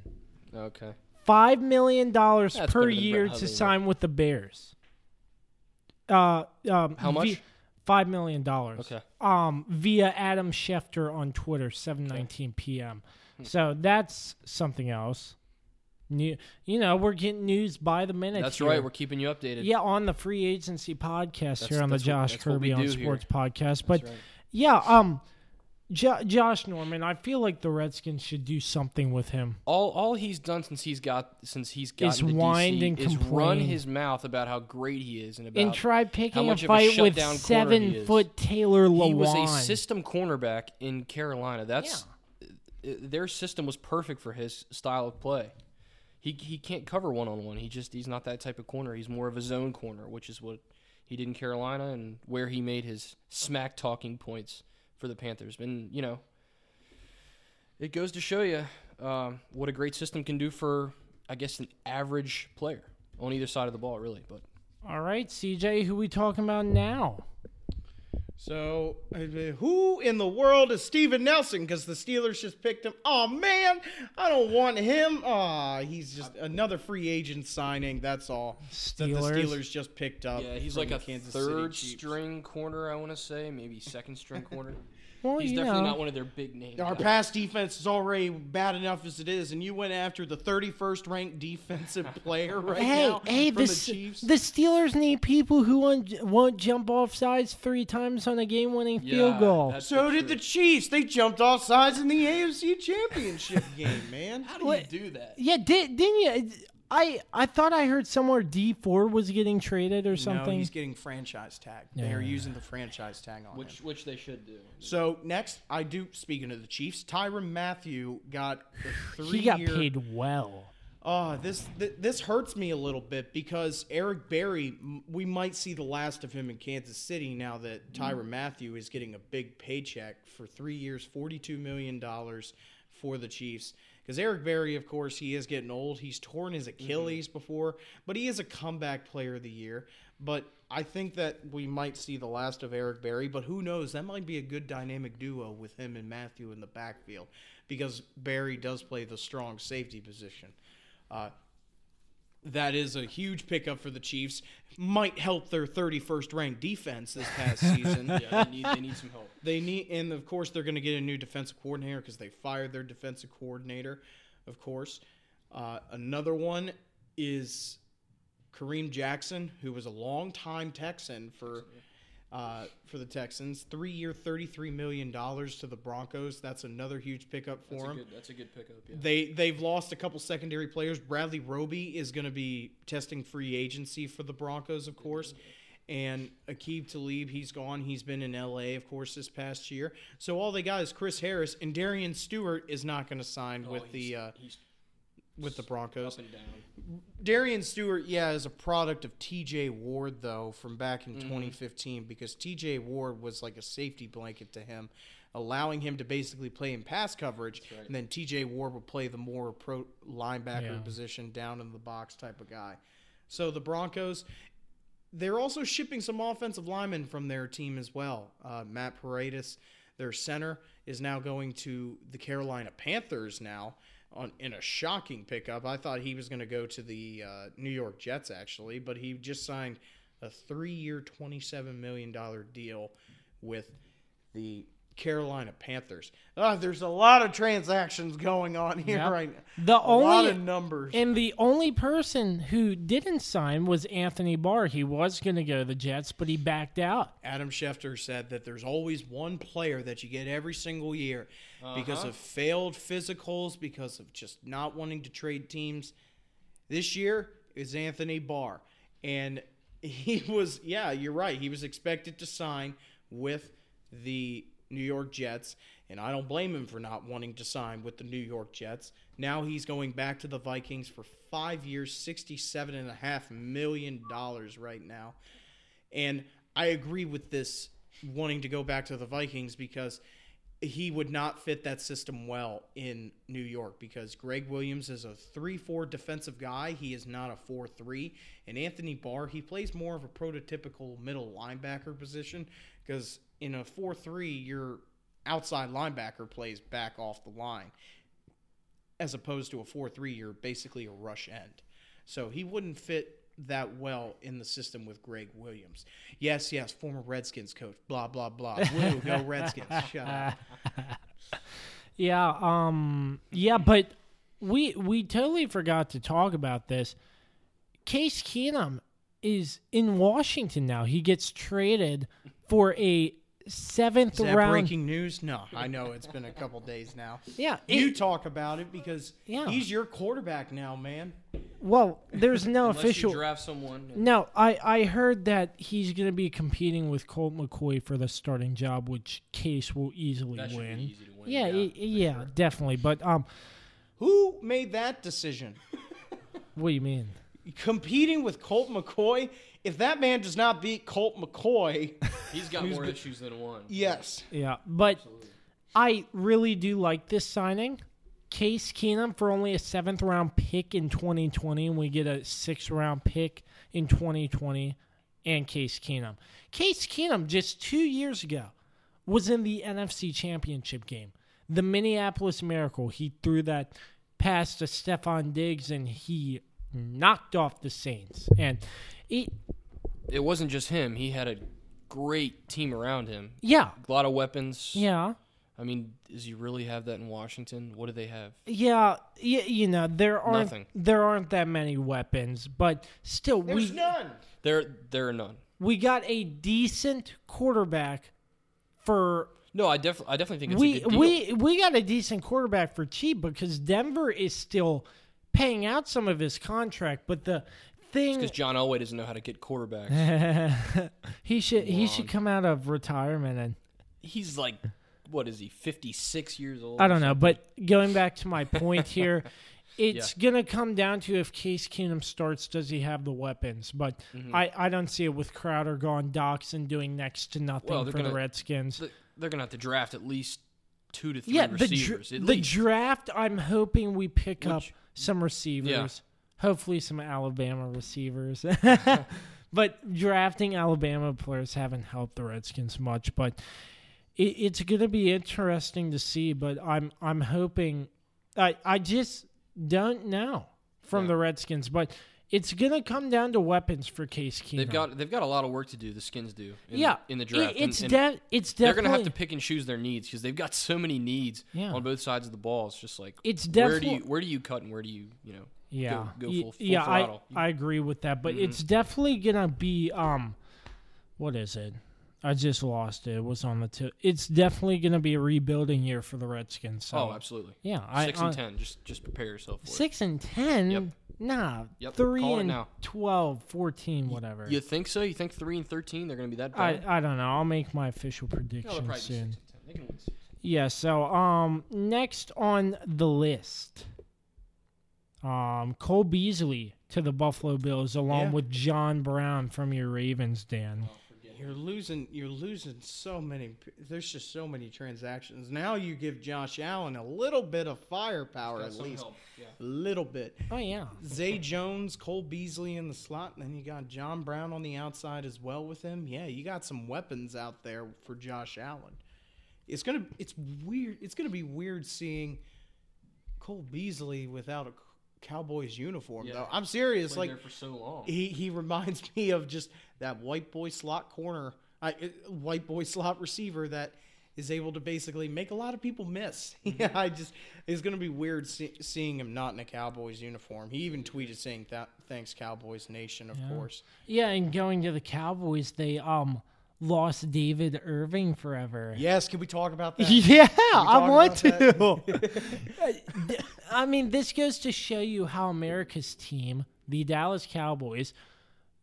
Okay. Five million dollars That's per year to sign with the Bears. Uh, um, How much? Five million dollars. Okay. Um, via Adam Schefter on Twitter, seven nineteen p.m. Hmm. So that's something else. New, you know, we're getting news by the minute. That's here. right. We're keeping you updated. yeah on the free agency podcast That's- here on the Josh what Kirby on do here. Sports podcast. But right. yeah, um, jo- Josh Norman, I feel like the Redskins should do something with him. All all he's done since he's got since he's gotten Is whined and is run his mouth about how great he is and about and try picking a much a fight with shutdown corner he seven foot Taylor Lewan. he was a system cornerback in Carolina. That's uh, their system was perfect for his style of play. He he can't cover one on one. He just he's not that type of corner. He's more of a zone corner, which is what he did in Carolina and where he made his smack talking points for the Panthers. And you know, it goes to show you um, what a great system can do for I guess an average player on either side of the ball, really. But All right, CJ, who we talking about now? So, who in the world is Steven Nelson? Because the Steelers just picked him. Oh man, I don't want him. Ah, he's just another free agent signing. That's all. That the Steelers? Steelers just picked up. yeah, he's like a Kansas third string corner. I want to say maybe second string corner. Well, He's you definitely know, not one of their big names. Our pass defense is already bad enough as it is, and you went after the 31st ranked defensive player right Hey, now hey, from the, the S- Chiefs. the Steelers need people who won't, won't jump off sides three times on a game-winning field goal. so the did the truth. Chiefs. They jumped off sides in the AFC Championship game, man. How do What- you do that? Yeah, did, didn't you? I I thought I heard somewhere Dee Ford was getting traded or something. No, something. he's getting franchise tag. They are using the franchise tag on him. Which which they should do. So next, I do. Speaking of the Chiefs, Tyrann Mathieu got the three. he got year, paid well. Oh, this th- this hurts me a little bit because Eric Berry, we might see the last of him in Kansas City now that mm. Tyrann Mathieu is getting a big paycheck for three years, forty-two million dollars for the Chiefs. Because Eric Berry, of course, he is getting old. He's torn his Achilles before, but he is a comeback player of the year. But I think that we might see the last of Eric Berry. But who knows? That might be a good dynamic duo with him and Mathieu in the backfield because Berry does play the strong safety position. Uh, that is a huge pickup for the Chiefs. Might help their 31st ranked defense this past season. Yeah, they need they need some help. They need, and of course, they're going to get a new defensive coordinator because they fired their defensive coordinator. Of course, uh, another one is Kareem Jackson, who was a longtime Texan for uh, for the Texans. Three year, thirty three million dollars to the Broncos. That's another huge pickup for That's a him. good that's a good pickup. Yeah. They they've lost a couple secondary players. Bradley Roby is going to be testing free agency for the Broncos, of course. And Aqib Talib, he's gone. He's been in LA, of course, this past year. So all they got is Chris Harris, and Darian Stewart is not going to sign Oh, with the uh, he's with the Broncos. up and down. Darian Stewart, yeah, is a product of T.J. Ward though from back in 2015 because T.J. Ward was like a safety blanket to him, allowing him to basically play in pass coverage, and then T.J. Ward would play the more pro linebacker Yeah. position, down in the box type of guy. So the Broncos, they're also shipping some offensive linemen from their team as well. Uh, Matt Paradis, their center, is now going to the Carolina Panthers now on in a shocking pickup. I thought he was going to go to the uh, New York Jets actually, but he just signed a three-year, twenty-seven million dollar deal with the Carolina Panthers. Ah, there's a lot of transactions going on here Yep. right now. The a lot only of numbers. and the only person who didn't sign was Anthony Barr. He was going to go to the Jets, but he backed out. Adam Schefter said that there's always one player that you get every single year because Uh-huh. of failed physicals, because of just not wanting to trade teams. This year is Anthony Barr. And he was, yeah, you're right. He was expected to sign with the New York Jets. And I don't blame him for not wanting to sign with the New York Jets. Now he's going back to the Vikings for five years, $67.5 million right now. And I agree with this wanting to go back to the Vikings because he would not fit that system well in New York because Gregg Williams is a 3 4 defensive guy. He is not a 4 3. And Anthony Barr, he plays more of a prototypical middle linebacker position because in a 4 3, your outside linebacker plays back off the line as opposed to a 4 3, you're basically a rush end. So he wouldn't fit that well in the system with Gregg Williams. Yes, yes, former Redskins coach, blah, blah, blah. Woo, go Redskins. Shut up. Yeah, um yeah, but we we totally forgot to talk about this. Case Keenum is in Washington now. He gets traded for a seventh Is that round. breaking news? No, I know it's been a couple days now. Yeah, You it- talk about it because Yeah. he's your quarterback now, man. well, there's no official. you draft someone. No, I, I heard that he's going to be competing with Colt McCoy for the starting job, which Case will easily That should be win. easy to win, Yeah, yeah, y- yeah, definitely. But um, Who made that decision? what do you mean? Competing with Colt McCoy? If that man does not beat Colt McCoy, He's got more issues than one. yes. Yeah, but I really do like this signing. Case Keenum for only a seventh round pick in 2020, and we get a sixth round pick in 2020, and Case Keenum. Case Keenum just two years ago was in the NFC Championship game. The Minneapolis Miracle. He threw that pass to Stefon Diggs, and he knocked off the Saints. And it, It wasn't just him. He had a great team around him. yeah, A lot of weapons. yeah. I mean, does he really have that in Washington? What do they have? Yeah, y- you know there aren't Nothing. there aren't that many weapons, but still There's we none. There, there are none. we got a decent quarterback for No, I definitely, I definitely think it's we a good deal. we we got a decent quarterback for cheap because Denver is still paying out some of his contract, but the thing because John Elway doesn't know how to get quarterbacks. he should he should come out of retirement and He's like, what is he? Fifty six years old. I don't know, but going back to my point here, it's gonna come down to if Case Keenum starts, does he have the weapons? But Mm-hmm. I, I don't see it with Crowder gone, Doctson doing next to nothing Well, for they're the Redskins. They're gonna have to draft at least two to three yeah, the, dr- receivers. the draft. I'm hoping we pick up Which- some receivers. Hopefully, some Alabama receivers. but drafting Alabama players haven't helped the Redskins much. But it, it's going to be interesting to see. But I'm I'm hoping. I I just don't know from Yeah. the Redskins, but it's going to come down to weapons for Case Keenum. They've got they've got a lot of work to do. The Skins do. In, yeah in the draft. And- it's and de- it's they're gonna have to pick and choose their needs because they've got so many needs Yeah. on both sides of the ball. It's just like It's where do you where do you cut and where do you you know Yeah, go, go full, full yeah, I, throttle. I agree with that, but it's definitely gonna be um, what is it? I just lost it. It was on the tip. It's definitely gonna be a rebuilding year for the Redskins. So, oh, absolutely. yeah, Six I- and ten. Just just prepare yourself for Six and ten. Yep. Nah, Yep, three and now. 12, 14, whatever. You think so? You think three and thirteen? They're gonna be that I bad? I don't know. I'll make my official prediction be soon. six and ten. They can win six. Yeah, so um next on the list. Um Cole Beasley to the Buffalo Bills along Yeah. with John Brown from your Ravens, Dan. You're losing. You're losing so many. There's just so many transactions. Now you give Josh Allen a little bit of firepower at least, help, yeah. a little bit. Oh yeah. Zay Jones, Cole Beasley in the slot, and then you got John Brown on the outside as well with him. Yeah, you got some weapons out there for Josh Allen. It's gonna. It's weird. It's gonna be weird seeing Cole Beasley without a Cowboys uniform Yeah. though. I'm serious. Played Like there for so long. he he reminds me of just that white boy slot corner, I, uh, white boy slot receiver that is able to basically make a lot of people miss. yeah, I just it's gonna be weird see, seeing him not in a Cowboys uniform. He even tweeted saying that thanks Cowboys Nation, of course. Yeah, and going to the Cowboys, they um lost David Irving forever. Yes, can we talk about that? Yeah, I want to. I mean, this goes to show you how America's team, the Dallas Cowboys,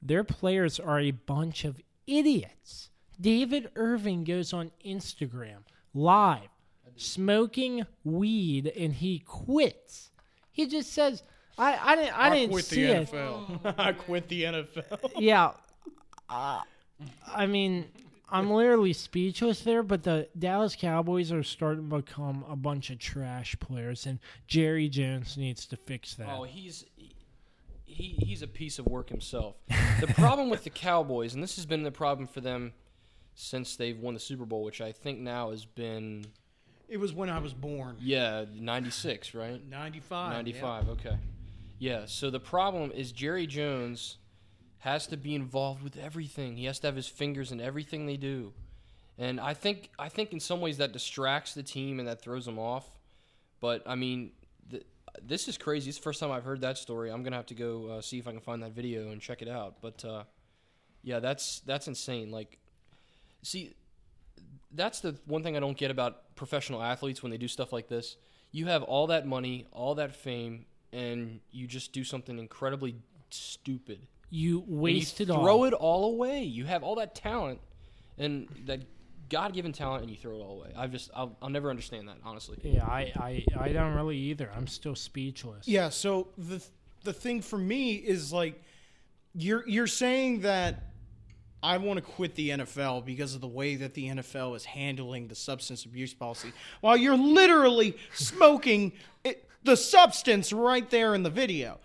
their players are a bunch of idiots. David Irving goes on Instagram live smoking weed and he quits. He just says, I, I didn't, I, didn't quit see the it. NFL. I quit the NFL. Yeah. Uh, I mean, I'm literally speechless there, but the Dallas Cowboys are starting to become a bunch of trash players, and Jerry Jones needs to fix that. Oh, he's he he's a piece of work himself. The problem with the Cowboys, and this has been the problem for them since they've won the Super Bowl, which I think now has been It was when I was born. yeah ninety six, right? 95. 95, yeah. Okay. Yeah. So the problem is Jerry Jones has to be involved with everything. He has to have his fingers in everything they do, and I think I think in some ways that distracts the team and that throws them off. But I mean, th- this is crazy. It's the first time I've heard that story. I'm gonna have to go uh, see if I can find that video and check it out. But uh, yeah, that's that's insane. Like, see, that's the one thing I don't get about professional athletes when they do stuff like this. You have all that money, all that fame, and you just do something incredibly stupid. You And you waste it throw all. it all away. You have all that talent and that God-given talent, and you throw it all away. I've just, I'll, I'll never understand that, honestly. Yeah, I, I, I don't really either. I'm still speechless. Yeah, so the the thing for me is like you're you're saying that I want to quit the NFL because of the way that the NFL is handling the substance abuse policy while you're literally smoking it, the substance right there in the video.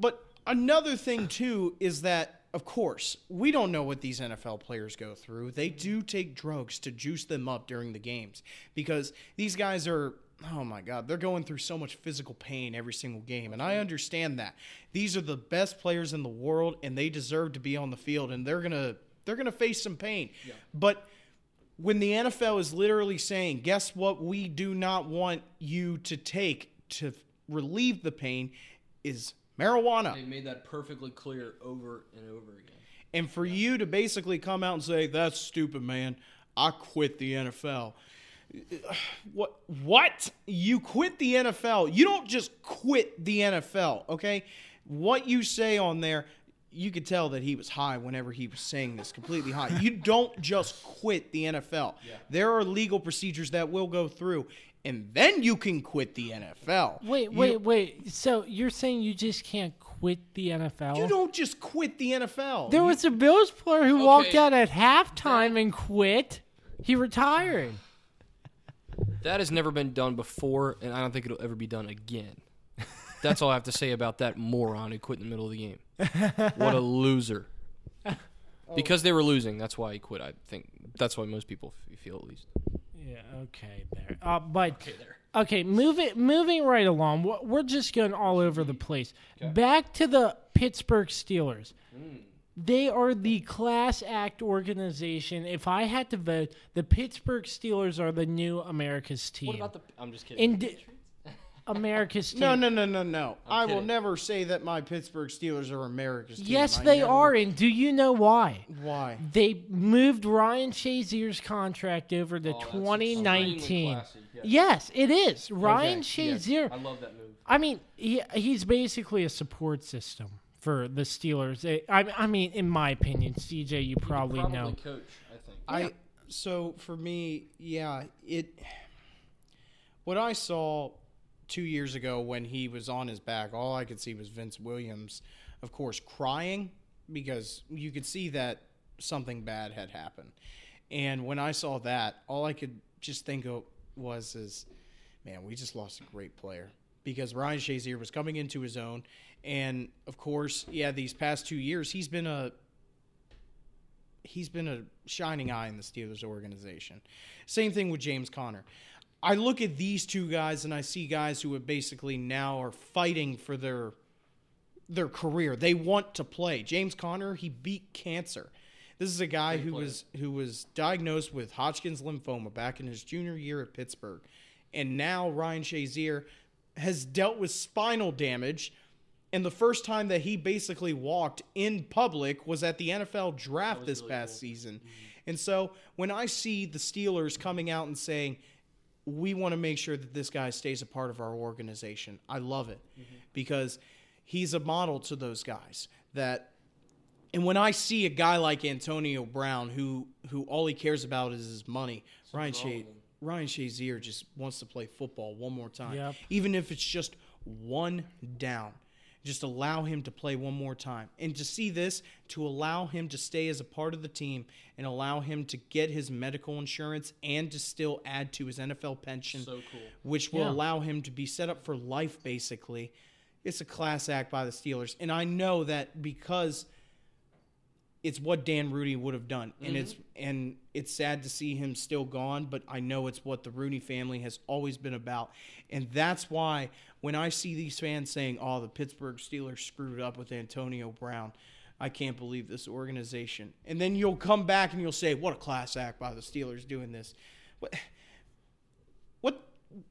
But another thing too is that of course, we don't know what these NFL players go through. They do take drugs to juice them up during the games because these guys are oh my god, they're going through so much physical pain every single game and I understand that. These are the best players in the world and they deserve to be on the field and they're going to they're going to face some pain. But when the NFL is literally saying, "Guess what we do not want you to take to relieve the pain is marijuana." They made that perfectly clear over and over again. And for you to basically come out and say, "That's stupid, man. I quit the NFL." What what? You quit the NFL. You don't just quit the NFL, okay? What you say on there, you could tell that he was high whenever he was saying this, completely high. You don't just quit the NFL. There are legal procedures that will go through, and then you can quit the NFL. Wait, You- wait, wait. So you're saying you just can't quit the NFL? You don't just quit the NFL. there You- was a Bills player who walked out at halftime and quit. He retired. That has never been done before, and I don't think it'll ever be done again. That's all I have to say about that moron who quit in the middle of the game. What a loser. Because they were losing, that's why he quit. I think that's why most people f- feel at least. Yeah. Okay. There. Uh, but okay, move it. Moving right along. We're- We're just going all over the place. Back to the Pittsburgh Steelers. They are the class act organization. If I had to vote, the Pittsburgh Steelers are the new America's team. What about the? I'm just kidding. In America's team? No, no, no, no, no. I will kidding. never say that my Pittsburgh Steelers are America's team. Yes, I they never- are. And do you know why? Why? They moved Ryan Shazier's contract over to Oh, that's 2019. extremely classy, yes. Yes, it is. Ryan Okay, yes. Shazier. I love that move. I mean, he, he's basically a support system for the Steelers. I, I mean, in my opinion, CJ, you probably, Probably know. coach. I think. I so for me, yeah, it. What I saw two years ago when he was on his back, all I could see was Vince Williams, of course, crying because you could see that something bad had happened. And when I saw that, all I could just think of was is, man, we just lost a great player because Ryan Shazier was coming into his own, and of course, yeah, these past two years he's been a he's been a shining eye in the Steelers organization. Same thing with James Conner. I look at these two guys and I see guys who have basically now are fighting for their their career. They want to play. James Conner, he beat cancer. This is a guy who was who was diagnosed with Hodgkin's lymphoma back in his junior year at Pittsburgh. And now Ryan Shazier has dealt with spinal damage. And the first time that he basically walked in public was at the NFL draft this past season. And so when I see the Steelers coming out and saying, we want to make sure that this guy stays a part of our organization, I love it. Mm-hmm. Because he's a model to those guys that and when I see a guy like Antonio Brown, who who all he cares about is his money, Ryan Sha- Ryan Shazier just wants to play football one more time, Yep. even if it's just one down. Just allow him to play one more time, and to see this, to allow him to stay as a part of the team, and allow him to get his medical insurance, and to still add to his NFL pension, So cool. which will Yeah. allow him to be set up for life. Basically, it's a class act by the Steelers, and I know that because it's what Dan Rooney would have done, and mm-hmm. it's and it's sad to see him still gone. But I know it's what the Rooney family has always been about, and that's why when I see these fans saying, "Oh, the Pittsburgh Steelers screwed up with Antonio Brown," I can't believe this organization. And then you'll come back and you'll say, "What a class act by the Steelers doing this." What? What?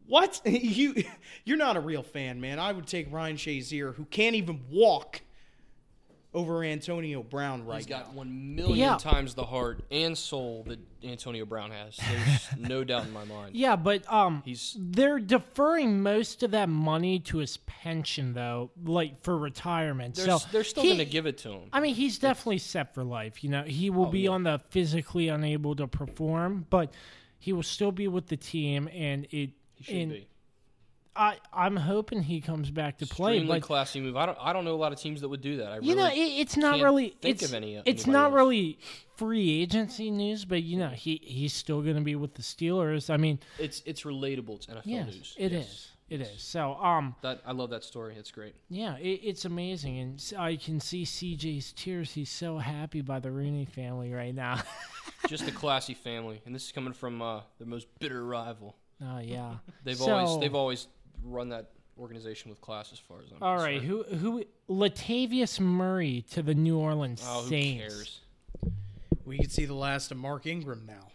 What? you? You're not a real fan, man. I would take Ryan Shazier, who can't even walk, over Antonio Brown right He's got one million Yeah. times the heart and soul that Antonio Brown has. There's no doubt in my mind. Yeah, but um, He's- they're deferring most of that money to his pension though, like for retirement. They're, so they're still he- going to give it to him. I mean, he's definitely set for life. You know, he will Oh, be yeah. on the physically unable to perform, but he will still be with the team, and it. He should and be. I I'm hoping he comes back to play, Extremely but classy move. I don't. I don't know a lot of teams that would do that. I you know, it, it's not really. think it's of any- it's not else. really free agency news, but you know, he he's still going to be with the Steelers. I mean, it's it's relatable. It's NFL yes, news. it Yes. is. It is. So, um, That I love that story. It's great. Yeah, it, it's amazing, and I can see CJ's tears. He's so happy by the Rooney family right now. Just a classy family, and this is coming from uh, their most bitter rival. oh yeah. They've So- always they've always run that organization with class, as far as I'm All right, concerned. who who Latavius Murray to the New Orleans Oh, who Saints. cares? We could see the last of Mark Ingram now.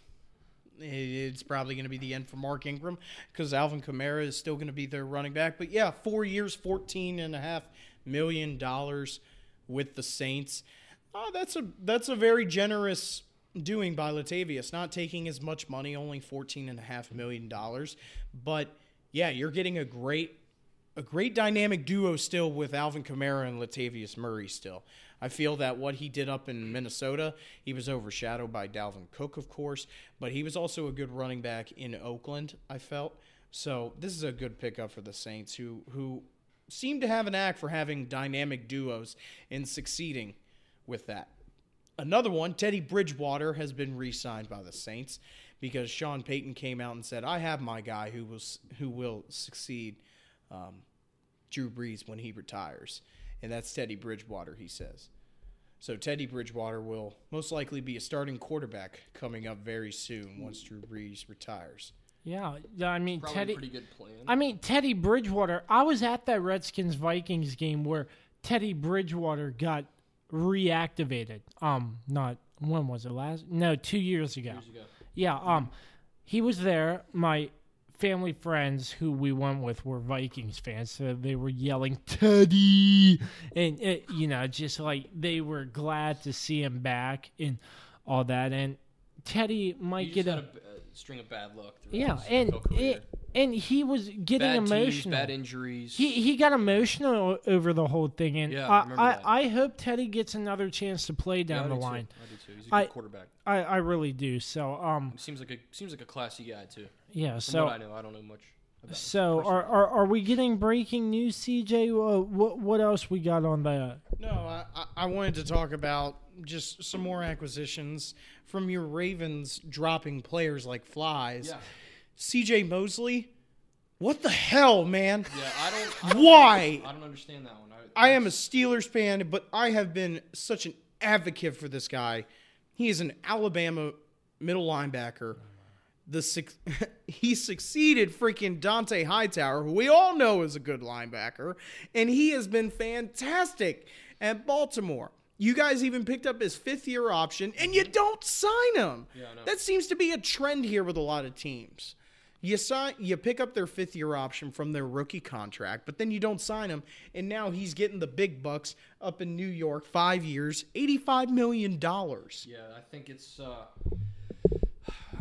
It- It's probably going to be the end for Mark Ingram because Alvin Kamara is still going to be their running back. But yeah, four years, fourteen and a half million dollars with the Saints. Oh, that's a that's a very generous doing by Latavius, not taking as much money, only fourteen and a half million dollars. But yeah, you're getting a great a great dynamic duo still with Alvin Kamara and Latavius Murray still. I feel that what he did up in Minnesota, he was overshadowed by Dalvin Cook, of course, but he was also a good running back in Oakland, I felt. So this is a good pickup for the Saints who who seem to have an act for having dynamic duos and succeeding with that. Another one, Teddy Bridgewater has been re-signed by the Saints because Sean Payton came out and said, "I have my guy who will who will succeed um, Drew Brees when he retires," and that's Teddy Bridgewater. He says. So Teddy Bridgewater will most likely be a starting quarterback coming up very soon once Drew Brees retires. Yeah, yeah, I mean Probably Teddy. a pretty good plan. I mean Teddy Bridgewater. I was at that Redskins Vikings game where Teddy Bridgewater got reactivated. Um, not when was it last? No, two years ago. Yeah. Um, he was there. My family friends who we went with were Vikings fans, so they were yelling Teddy, and it, you know, just like they were glad to see him back and all that. And Teddy might get just a had a, b- a string of bad luck. yeah, and it, and he was getting bad emotional. teams, bad injuries. he he got emotional over the whole thing, and Yeah, I I, I. Hope Teddy gets another chance to play down I the do too. line. I do too. He's a good I- quarterback. I, I really do. So um Seems like a seems like a classy guy too. yeah. From So what I know, I don't know much. About him so are, are are we getting breaking news, CJ? Uh, what what else we got on that? No, I, I- I wanted to talk about just some more acquisitions from your Ravens dropping players like flies. Yeah. CJ Mosley, what the hell, man? Yeah, I don't. I don't Why? I don't understand that one. I am a Steelers fan, but I have been such an advocate for this guy. He is an Alabama middle linebacker the suc- he succeeded freaking Dont'a Hightower, who we all know is a good linebacker, and he has been fantastic at Baltimore. You guys even picked up his fifth year option, and you don't sign him. That seems to be a trend here with a lot of teams. You sign, you pick up their fifth year option from their rookie contract, but then you don't sign him, and now he's getting the big bucks up in New York, five years, eighty-five million dollars. Yeah, I think it's. Uh,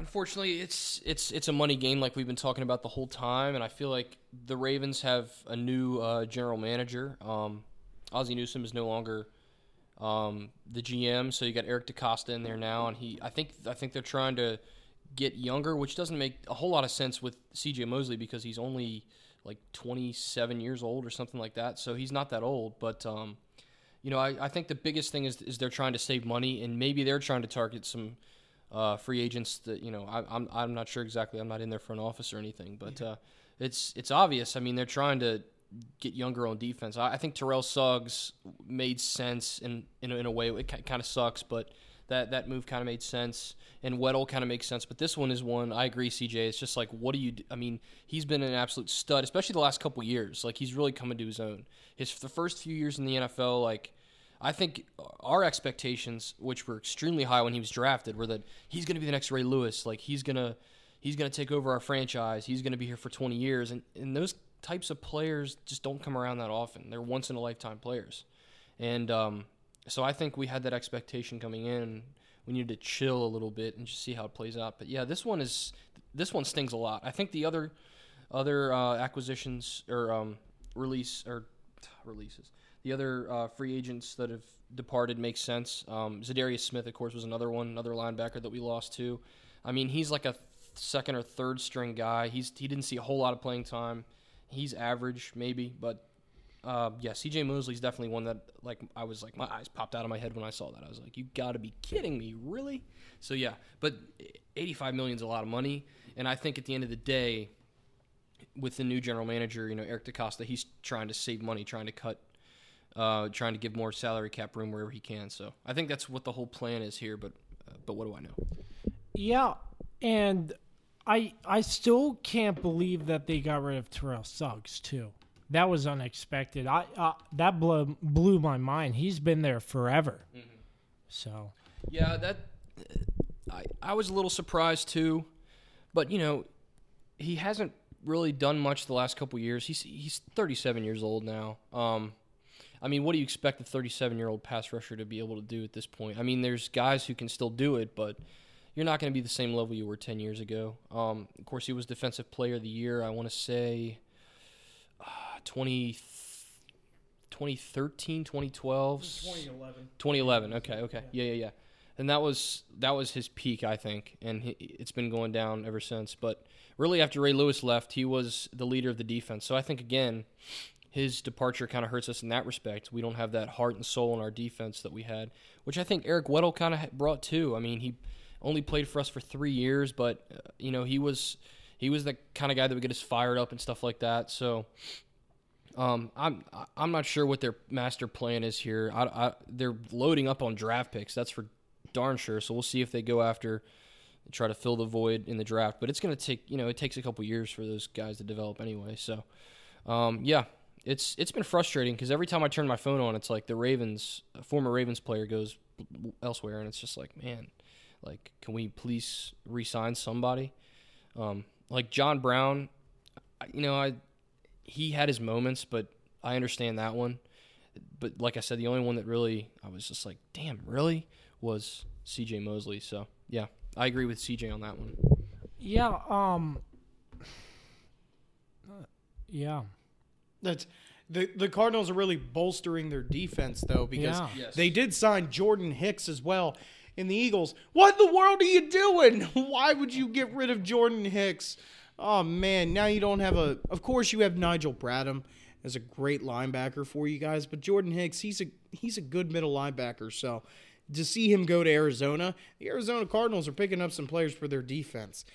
unfortunately, it's it's it's a money game, like we've been talking about the whole time, and I feel like the Ravens have a new uh, general manager. Um, Ozzie Newsome is no longer um, the GM, so you got Eric DeCosta in there now, and he. I think I think they're trying to get younger, which doesn't make a whole lot of sense with CJ Mosley because he's only like 27 years old or something like that, so he's not that old, but. Um, you know, I, I think the biggest thing is is they're trying to save money, and maybe they're trying to target some uh, free agents that you know I, I'm I'm not sure exactly. I'm not in their front office or anything, but uh, it's it's obvious. I mean, they're trying to get younger on defense. I, I think Terrell Suggs made sense in in, a- in a way. It kind of sucks, but that that move kind of made sense. And Weddle kind of makes sense, but this one is one I agree. CJ, it's just like what do you? do? I mean, he's been an absolute stud, especially the last couple years. Like he's really coming to his own. His the first few years in the NFL, like I think our expectations, which were extremely high when he was drafted, were that he's going to be the next Ray Lewis. Like he's gonna he's gonna take over our franchise. He's going to be here for 20 years, and and those types of players just don't come around that often. They're once in a lifetime players, and um, so I think we had that expectation coming in. We needed to chill a little bit and just see how it plays out. But yeah, this one is this one stings a lot. I think the other other uh, acquisitions or um, release or releases. The other uh, free agents that have departed makes sense. Um, Za'Darius Smith, of course, was another one, another linebacker that we lost to. I mean, he's like a second or third string guy. He's he didn't see a whole lot of playing time. He's average maybe, but uh, yeah, C.J. Mosley's definitely one that like I was like my eyes popped out of my head when I saw that. I was like, you got to be kidding me, really? So yeah, but 85 million is a lot of money, and I think at the end of the day, with the new general manager, you know Eric DeCosta, he's trying to save money, trying to cut, uh, trying to give more salary cap room wherever he can. So I think that's what the whole plan is here. But uh, but what do I know? Yeah, and I I still can't believe that they got rid of Terrell Suggs too. That was unexpected. I uh, that blew blew my mind. He's been there forever. So Yeah, that I I was a little surprised too, but you know, he hasn't really done much the last couple years. He's he's 37 years old now. Um, I mean, what do you expect a 37 year old pass rusher to be able to do at this point? I mean, there's guys who can still do it, but you're not going to be the same level you were 10 years ago. Um, of course, he was defensive player of the year. I want to say uh, 20. 2013, 2012, 2011. 2011. Okay, okay, yeah, yeah, yeah. And that was that was his peak, I think, and he, it's been going down ever since. But really, after Ray Lewis left, he was the leader of the defense. So I think again, his departure kind of hurts us in that respect. We don't have that heart and soul in our defense that we had, which I think Eric Weddle kind of brought too. I mean, he only played for us for three years, but uh, you know he was he was the kind of guy that would get us fired up and stuff like that. So um, I'm I'm not sure what their master plan is here. I, I, they're loading up on draft picks. That's for darn sure. So we'll see if they go after try to fill the void in the draft. But it's going to take you know it takes a couple years for those guys to develop anyway. So um, yeah, it's it's been frustrating because every time I turn my phone on, it's like the Ravens, a former Ravens player goes elsewhere, and it's just like man, like can we please re-sign somebody? Um, like John Brown, you know I he had his moments, but I understand that one. But like I said, the only one that really I was just like, damn, really was C.J. Mosley. So yeah, I agree with C.J. on that one. yeah, um, uh, yeah, That's the the Cardinals are really bolstering their defense though because Yeah. Yes. they did sign Jordan Hicks as well in the Eagles. What in the world are you doing? Why would you get rid of Jordan Hicks? Oh man, now you don't have a. Of course, you have Nigel Bradham as a great linebacker for you guys, but Jordan Hicks, he's a he's a good middle linebacker. So to see him go to Arizona, the Arizona Cardinals are picking up some players for their defense.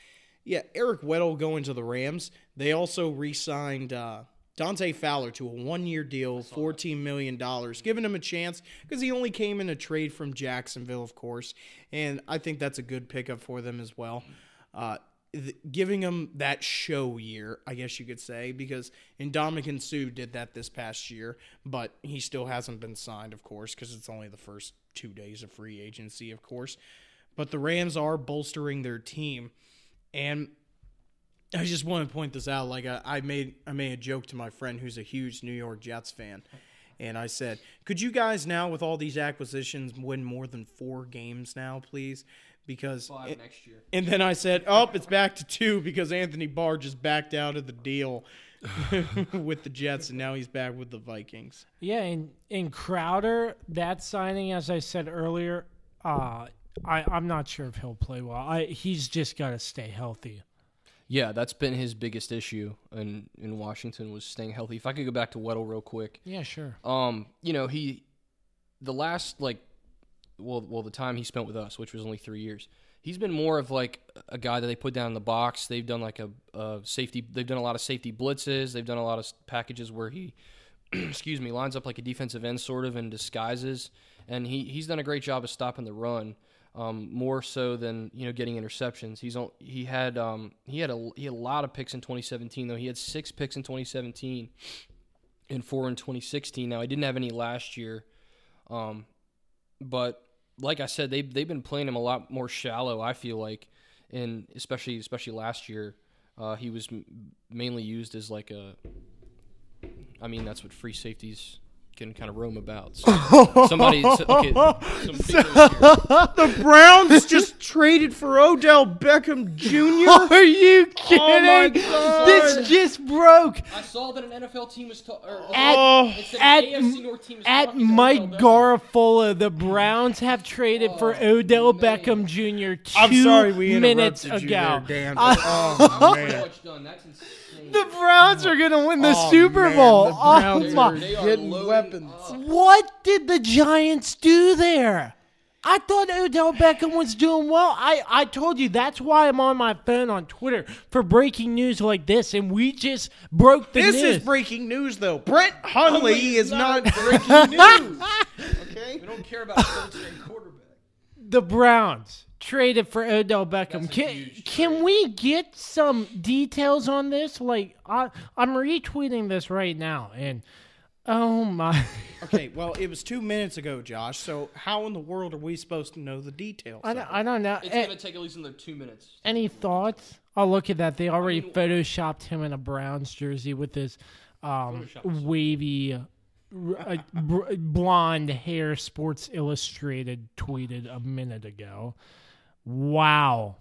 Yeah, Eric Weddle going to the Rams. They also re-signed uh, Dante Fowler to a one-year deal, fourteen million dollars, giving him a chance because he only came in a trade from Jacksonville, of course, and I think that's a good pickup for them as well. Uh, th- giving him that show year, I guess you could say, because Ndamukong Suh did that this past year, but he still hasn't been signed, of course, because it's only the first two days of free agency, of course. But the Rams are bolstering their team, and I just want to point this out. Like I, I made, I made a joke to my friend who's a huge New York Jets fan, and I said, "Could you guys now, with all these acquisitions, win more than four games now, please?" Because Five next year. and then I said, "Oh, it's back to two because Anthony Barr just backed out of the deal with the Jets, and now he's back with the Vikings." Yeah, and in Crowder, that signing, as I said earlier, uh, I I'm not sure if he'll play well. I he's just got to stay healthy. Yeah, that's been his biggest issue in in Washington was staying healthy. If I could go back to Weddle real quick, Yeah, sure. um, you know he, the last like, well, well, the time he spent with us, which was only three years, he's been more of like a guy that they put down in the box. They've done like a, a safety. They've done a lot of safety blitzes. They've done a lot of packages where he, excuse me, lines up like a defensive end sort of in disguises, and he he's done a great job of stopping the run. Um, more so than you know getting interceptions. He's on. He had um, he had a he had a lot of picks in 2017 though. He had six picks in 2017 and four in 2016. Now he didn't have any last year, um, but like I said, they they've been playing him a lot more shallow. I feel like, and especially especially last year, uh, he was m- mainly used as like a. I mean, that's what free safeties can kind of roam about. So somebody, so, okay, some. The Browns just traded for Odell Beckham Jr. Are you kidding? Oh my God. This just broke. I saw that an NFL team was ta- or, At, Oh. it said at, AFC North team is at talking to Mike Odell Beckham. Garafolo, the Browns have traded for Odell Beckham Jr. 2 I'm sorry we minutes interrupted you ago. there, Dan. Uh, but- oh Pretty man. much done. That's insane. the Browns are going to win the Oh, Super man, Bowl. the Browns oh, are my. They are getting loading weapons. up. What did the Giants do there? I thought Odell Beckham was doing well. I, I told you that's why I'm on my phone on Twitter for breaking news like this, and we just broke the news. This news. is breaking news, though. Brett Hundley Hundley is is not not breaking news. Okay. We don't care about third string quarterback. the Browns traded for Odell Beckham. Can, can we get some details on this? Like, I, I'm retweeting this right now, and oh my. Okay, well, it was two minutes ago, Josh. So how in the world are we supposed to know the details? I of don't. I don't know. It's Eh, gonna take at least another two minutes. Any thoughts? Oh, look at that. They already photoshopped him in a Browns jersey with his um, wavy, uh, br- blonde hair. Sports Illustrated tweeted a minute ago. Wow.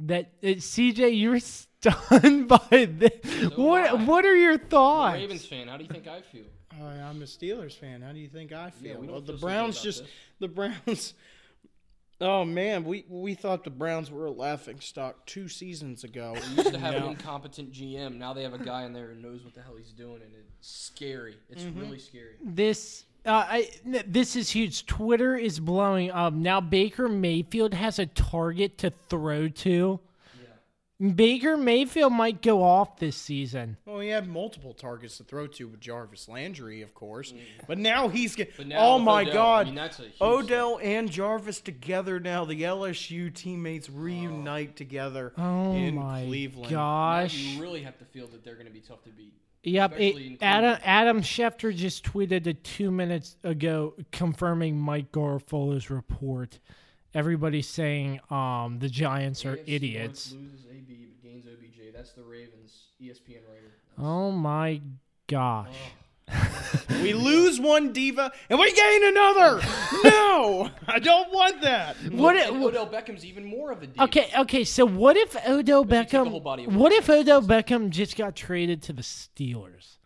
That uh, CJ, you're stunned by this. what? am I. What are your I'm a thoughts? Ravens fan. How do you think I feel? Uh, I'm a Steelers fan. How do you think I feel? we well, the feel so good Browns just this. the Browns. Oh man, we we thought the Browns were a laughing stock two seasons ago. We used to have an incompetent GM. Now they have a guy in there who knows what the hell he's doing, and it's scary. It's Mm-hmm. really scary. This uh, I, n- this is huge. Twitter is blowing up now. Baker Mayfield has a target to throw to. Baker Mayfield might go off this season. Well, he had multiple targets to throw to with Jarvis Landry, of course. But now he's get. But now oh with my Odell, God! I mean, that's a huge Odell and Jarvis together now. The LSU teammates reunite oh. together Oh in my Cleveland. Now gosh! you really have to feel that they're going to be tough to beat. Yep. It, Adam Adam Schefter just tweeted it two minutes ago, confirming Mike Garafolo's report. Everybody's saying um, the Giants are AFC North idiots. Loses AB but gains OBJ. That's the Ravens ESPN writer. Oh my gosh! We lose one diva and we gain another. no, I don't want that. What? And it- Odell Beckham's even more of a diva. Okay, okay. So what if Odell But you take the whole Beckham? What if Odell Beckham just got traded to the Steelers?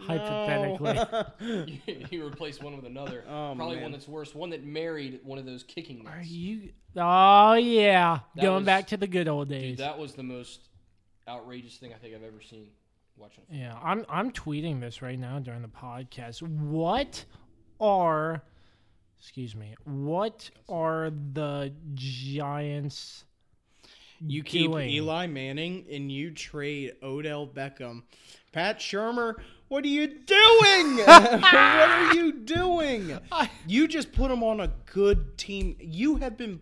Hypothetically, you replace one with another. Oh, Probably man. one that's worse. One that married one of those kicking are you? Oh yeah, That going was- back to the good old Dude, days. that was the most outrageous thing I think I've ever seen watching. Yeah, I'm I'm tweeting this right now during the podcast. What are excuse me, what are the Giants You keep doing? Eli Manning and you trade Odell Beckham. Pat Shurmur, what are you doing? what are you doing? You just put him on a good team. You have been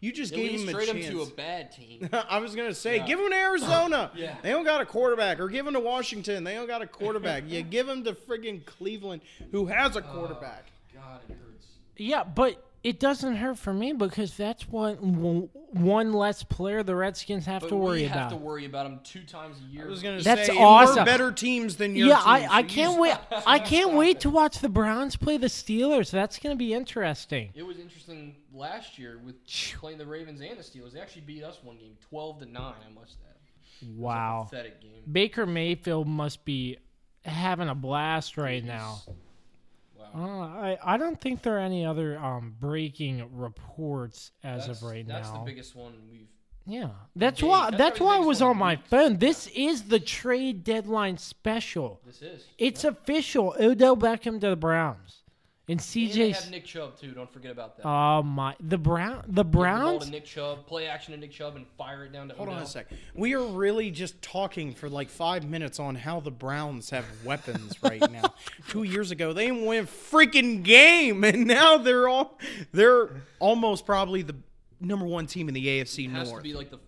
You just At gave least him a trade him chance. to a bad team. I was gonna say, give him to Arizona. Yeah. They don't got a quarterback, or give him to Washington. They don't got a quarterback. you give him to friggin' Cleveland, who has a oh, quarterback. God, it hurts. Yeah, but it doesn't hurt for me because that's one one less player the Redskins have But to worry we have about. to worry about him two times a year. I was gonna That's say, awesome. We're better teams than your yeah, team, I, so I you can't wait. I can't wait to watch the Browns play the Steelers. That's going to be interesting. It was interesting last year with playing the Ravens and the Steelers. They actually beat us one game, twelve to nine. I must add. Wow. Pathetic game. Baker Mayfield must be having a blast right now. Uh, I I don't think there are any other um, breaking reports as That's, of right that's now. That's the biggest one we've. yeah, that's Big- why that's that's why it was on my in phone. This is the trade deadline special. This is. It's official. Odell Beckham to the Browns, and And they have Nick Chubb too. Don't forget about that. Oh my! The Brown the Give the Browns. to Nick Chubb, play action to Nick Chubb, and fire it down to Hold on a sec. We are really just talking for like five minutes on how the Browns have weapons right now. Two years ago, they didn't win a freaking game, and now they're all they're almost probably the number one team in the AFC It has North. to be like the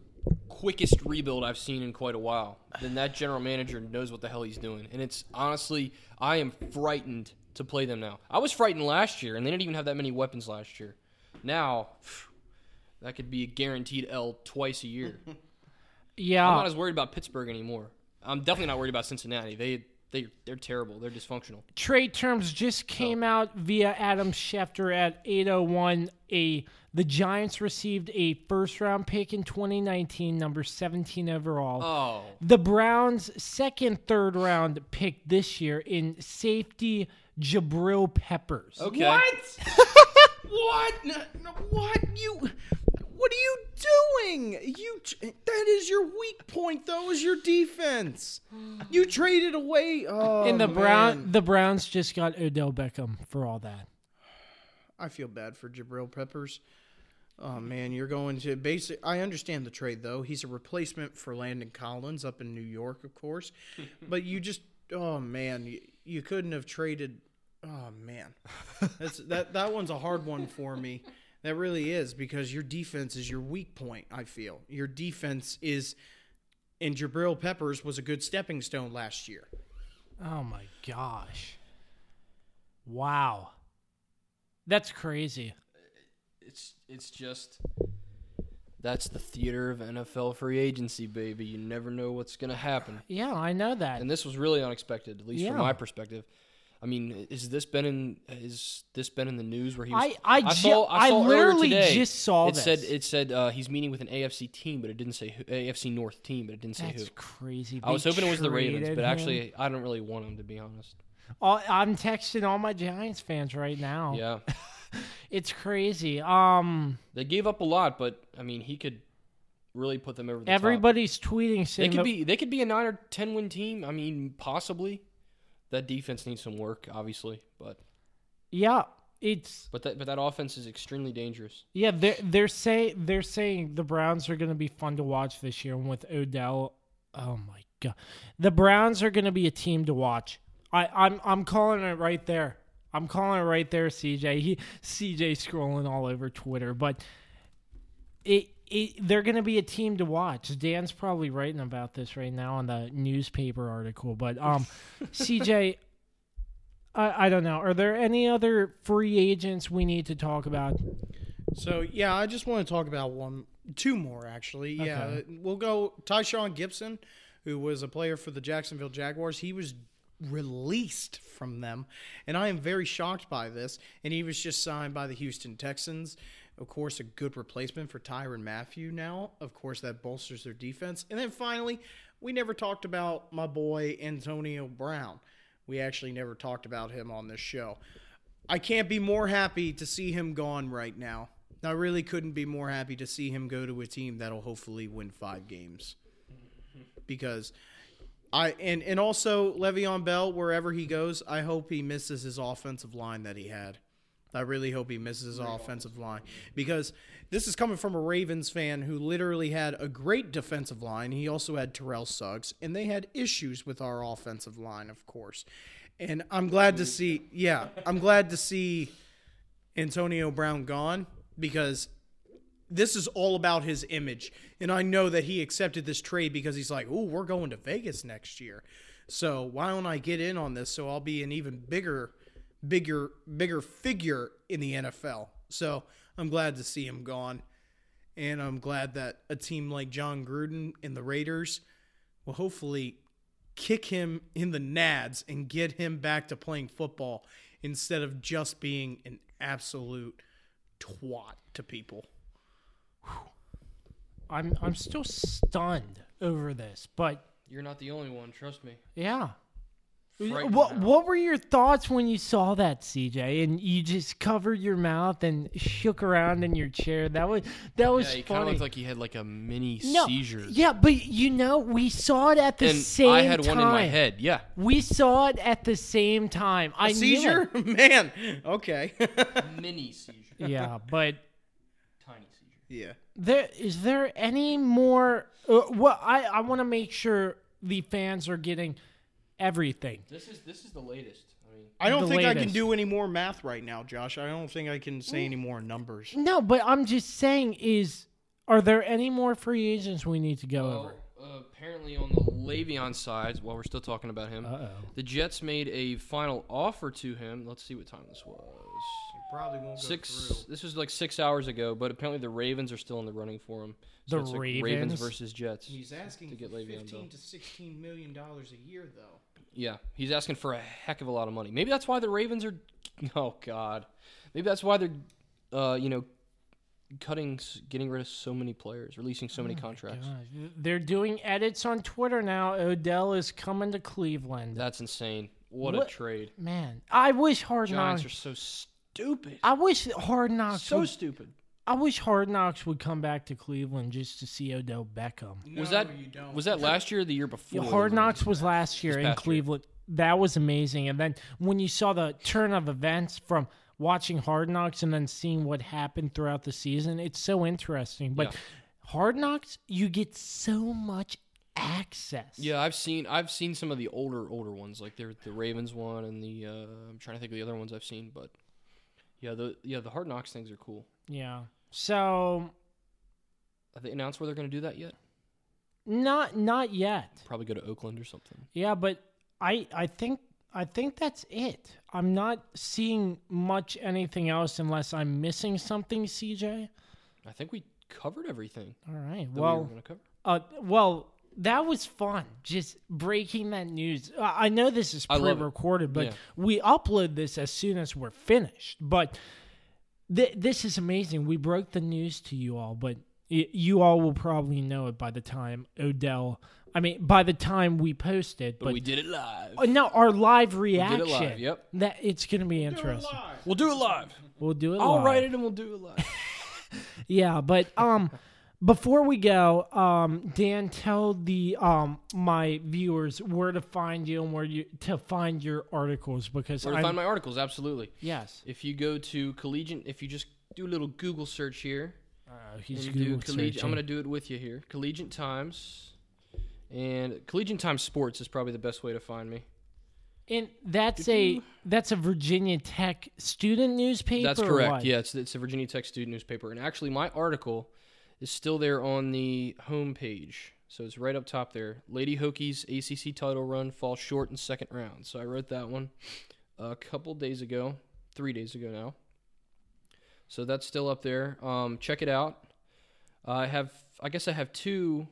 quickest rebuild I've seen in quite a while. Then that general manager knows what the hell he's doing, and it's honestly, I am frightened to play them now. I was frightened last year, and they didn't even have that many weapons last year. Now, that could be a guaranteed L twice a year. yeah, I'm not as worried about Pittsburgh anymore. I'm definitely not worried about Cincinnati. They they they're terrible. They're dysfunctional. trade terms just came out via Adam Schefter at 801. A the Giants received a first round pick in 2019, number 17 overall. Oh, The Browns' second, third round pick this year in safety Jabril Peppers. okay. What? what? No, no, what you? What are you doing? You that is your weak point though. Is your defense? You traded away. Oh, And the man. Brown the Browns just got Odell Beckham for all that. I feel bad for Jabril Peppers. Oh man, you're going to basic. I understand the trade though. He's a replacement for Landon Collins up in New York, of course. but you just, oh man, you, you couldn't have traded. Oh man, that's that that one's a hard one for me. That really is because your defense is your weak point. I feel your defense is, and Jabril Peppers was a good stepping stone last year. Oh my gosh. Wow. That's crazy. It's it's just that's the theater of NFL free agency, baby. You never know what's gonna happen. Yeah, I know that. And this was really unexpected, at least Yeah. from my perspective. I mean, is this been in is this been in the news where he was? I- I ju- saw, I saw earlier literally today, just saw it said it said uh, he's meeting with an AFC team, but it didn't say who, AFC North team, but it didn't say That's who. That's crazy. I was hoping it was the Ravens, but him. actually, I don't really want him to be honest. All- I'm texting all my Giants fans right now. Yeah, It's crazy. Um, they gave up a lot, but I mean, he could really put them over the top. everybody's tweeting They could that- be they could be a nine or ten win team. I mean, possibly. That defense needs some work, obviously, but yeah, it's but that but that offense is extremely dangerous. yeah. They're they're say they're saying the Browns are going to be fun to watch this year, and with Odell, oh my god, the Browns are going to be a team to watch. I I'm I'm calling it right there. I'm calling it right there, CJ. He CJ scrolling all over Twitter, but it. It, they're going to be a team to watch. Dan's probably writing about this right now on the newspaper article. But um, CJ, I, I don't know. Are there any other free agents we need to talk about? So yeah, I just want to talk about one, two more actually. Yeah, Okay. we'll go. Tashaun Gipson, who was a player for the Jacksonville Jaguars, he was released from them, and I am very shocked by this. And he was just signed by the Houston Texans. Of course, a good replacement for Tyrann Mathieu. Now, of course, that bolsters their defense. And then finally, we never talked about my boy Antonio Brown. We actually never talked about him on this show. I can't be more happy to see him gone right now. I really couldn't be more happy to see him go to a team that'll hopefully win five games. Because I and and also Le'Veon Bell, wherever he goes, I hope he misses his offensive line that he had. I really hope he misses his offensive line because this is coming from a Ravens fan who literally had a great defensive line. He also had Terrell Suggs, and they had issues with our offensive line, of course. And I'm glad to see, yeah, I'm glad to see Antonio Brown gone because this is all about his image. And I know that he accepted this trade because he's like, "Ooh, we're going to Vegas next year." So, why don't I get in on this so I'll be an even bigger bigger bigger figure in the NFL. So, I'm glad to see him gone. And I'm glad that a team like Jon Gruden and the Raiders will hopefully kick him in the nads and get him back to playing football instead of just being an absolute twat to people. I'm I'm still stunned over this, but You're not the only one. Trust me. yeah. Frightened What now. what were your thoughts when you saw that, CJ? And you just covered your mouth and shook around in your chair. That was that was Yeah, he kind of funny. looked like he had like a mini no, seizure. yeah, but you know, we saw it at the and same I had time. one in my head. Yeah, We saw it at the same time. I knew Seizure? Man, okay. mini seizure. Yeah, but tiny seizure. yeah. there is there any more? Uh, well, I I want to make sure the fans are getting everything. This is this is the latest. I mean, I don't The think I can do any more math right now, Josh. I don't think I can say any more numbers. No, but I'm just saying is are there any more free agents we need to go over? uh, apparently on the Le'Veon side, while we're still talking about him, Uh-oh. the Jets made a final offer to him. Let's see what time this was. Probably won't go Six. This was like six hours ago, but apparently the Ravens are still in the running for him. So The it's like Ravens? Ravens versus Jets. He's asking To get for Le'Veon 15 Bell. to 16 million dollars a year though. Yeah, he's asking for a heck of a lot of money. Maybe that's why the Ravens are. Oh God, maybe that's why they're, uh, you know, cutting, getting rid of so many players, releasing so many contracts. Gosh, They're doing edits on Twitter now. Odell is coming to Cleveland. That's insane. What, What- a trade. Man, I wish Hard Giants Knocks. are so stupid. I wish Hard Knocks. So would, stupid. I wish Hard Knocks would come back to Cleveland just to see Odell Beckham. was that you don't. was that last year or the year Yeah, before? Hard Knocks was last year in past year. Cleveland. That was amazing. And then when you saw the turn of events from watching Hard Knocks and then seeing what happened throughout the season, it's so interesting. But Yeah. Hard Knocks, you get so much access. Yeah, I've seen I've seen some of the older older ones, like the the Ravens one and the uh, I'm trying to think of the other ones I've seen, but yeah, the yeah the Hard Knocks things are cool. Yeah. So Have they announced where they're going to do that yet? not not yet. Probably go to Oakland or something. Yeah, but I I think I think that's it. I'm not seeing much anything else unless I'm missing something, CJ. I think we covered everything. All right. we Well, cover. uh, well, that was fun. Just breaking that news. I know this is I love it. pre-recorded, but Yeah. we upload this as soon as we're finished. But th- this is amazing. We broke the news to you all, but y- you all will probably know it by the time Odell. I mean, by the time we post it. But, But, we did it live. Uh, no, our live did reaction. it live, yep. That it's going to be interesting. We'll do it live. We'll do it. I'll live. write it and we'll do it live. Yeah, but um, before we go, um, Dan, tell the um my viewers where to find you and where you to find your articles because Where to I'm, find my articles? Absolutely. yes, If you go to collegiate, if you just do a little Google search here, uh, he's and you do Google collegiate, I'm going to do it with you here. Collegiate Times, and Collegiate Times Sports is probably the best way to find me. and that's a that's a Virginia Tech student newspaper. That's correct. Yeah, it's it's a Virginia Tech student newspaper, and actually, my article is still there on the home page. So it's right up top there. Lady Hokies ACC title run falls short in second round. So I wrote that one a couple days ago, three days ago now. So that's still up there. Um, check it out. I have, I guess, I have two,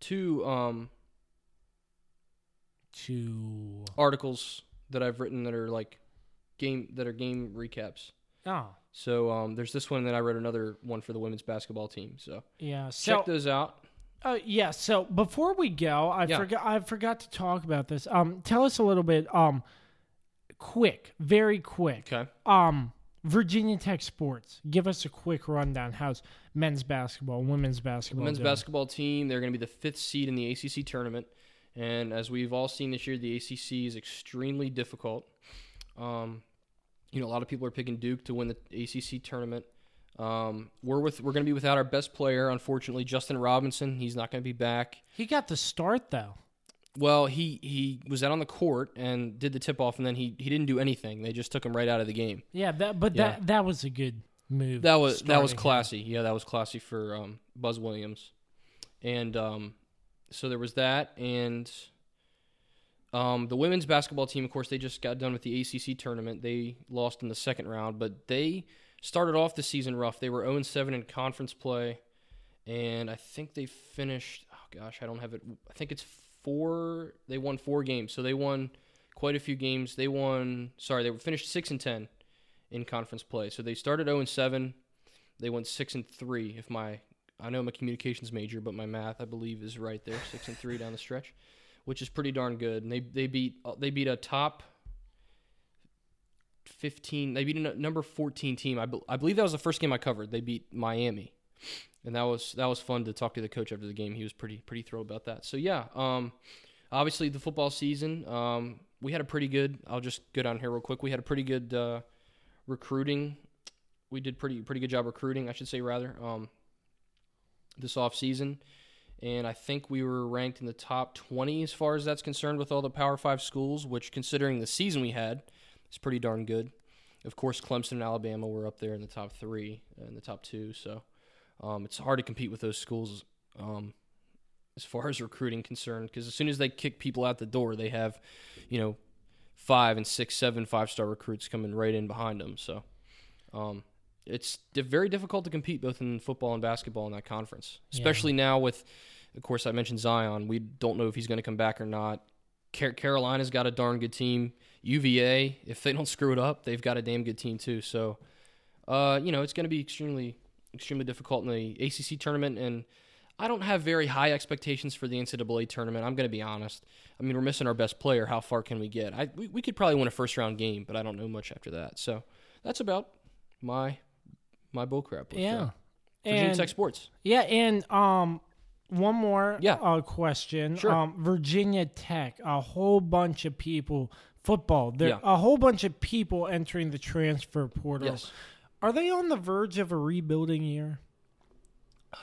two um, To articles that I've written that are like game that are game recaps. Oh So um, there's this one, that I wrote another one for the women's basketball team. So yeah. So check those out. Oh yeah. So before we go, I Yeah. forgot. I forgot to talk about this. Um, tell us a little bit. Um, quick, very quick. Okay. Um, Virginia Tech sports. Give us a quick rundown. How's men's basketball, women's basketball? Women's doing? basketball team, they're going to be the fifth seed in the ACC tournament. And as we've all seen this year, the ACC is extremely difficult. Um, you know, a lot of people are picking Duke to win the ACC tournament. Um, we're with we're going to be without our best player, unfortunately, Justin Robinson. He's not going to be back. He got the start though. Well, he he was out on the court and did the tip off, and then he he didn't do anything. They just took him right out of the game. Yeah, that. But Yeah. that that was a good move. That was that was starting him. classy. Yeah, that was classy for um, Buzz Williams, and um, so there was that, and um, the women's basketball team. Of course, they just got done with the ACC tournament. They lost in the second round, but they started off the season rough. They were 0 7 in conference play, and I think they finished. Oh gosh, I don't have it. I think it's four. They won four games, so they won quite a few games. They won. Sorry, they finished six and ten in conference play. So they started 0 7. They went 6 and 3 if my I know I'm a communications major, but my math I believe is right there, 6 and 3 down the stretch, which is pretty darn good. And they they beat they beat a top 15. They beat a number 14 team. I, be, I believe that was the first game I covered. They beat Miami. And that was that was fun to talk to the coach after the game. He was pretty pretty thrilled about that. So yeah, um, obviously the football season, um, we had a pretty good. I'll just go down here real quick. We had a pretty good uh, recruiting. We did pretty pretty good job recruiting, I should say rather. Um, this off season, and I think we were ranked in the top 20 as far as that's concerned with all the Power Five schools. Which, considering the season we had, is pretty darn good. Of course, Clemson and Alabama were up there in the top three and the top two, so um, it's hard to compete with those schools um, as far as recruiting concerned. Because as soon as they kick people out the door, they have, you know, five and six, seven five star recruits coming right in behind them. So um, it's di- very difficult to compete both in football and basketball in that conference, especially now with, of course, I mentioned Zion. We don't know if he's going to come back or not. Car- Carolina's got a darn good team. UVA, if they don't screw it up, they've got a damn good team too. So, uh, you know, it's going to be extremely, extremely difficult in the ACC tournament. And I don't have very high expectations for the NCAA tournament. I'm going to be honest. I mean, we're missing our best player. How far can we get? I we, we could probably win a first round game, but I don't know much after that. So that's about my my bullcrap. Yeah. Virginia And Tech sports. yeah, and um one more Yeah. uh, question. Sure. Um Virginia Tech, a whole bunch of people football. There Yeah. a whole bunch of people entering the transfer portal. Yes. Are they on the verge of a rebuilding year?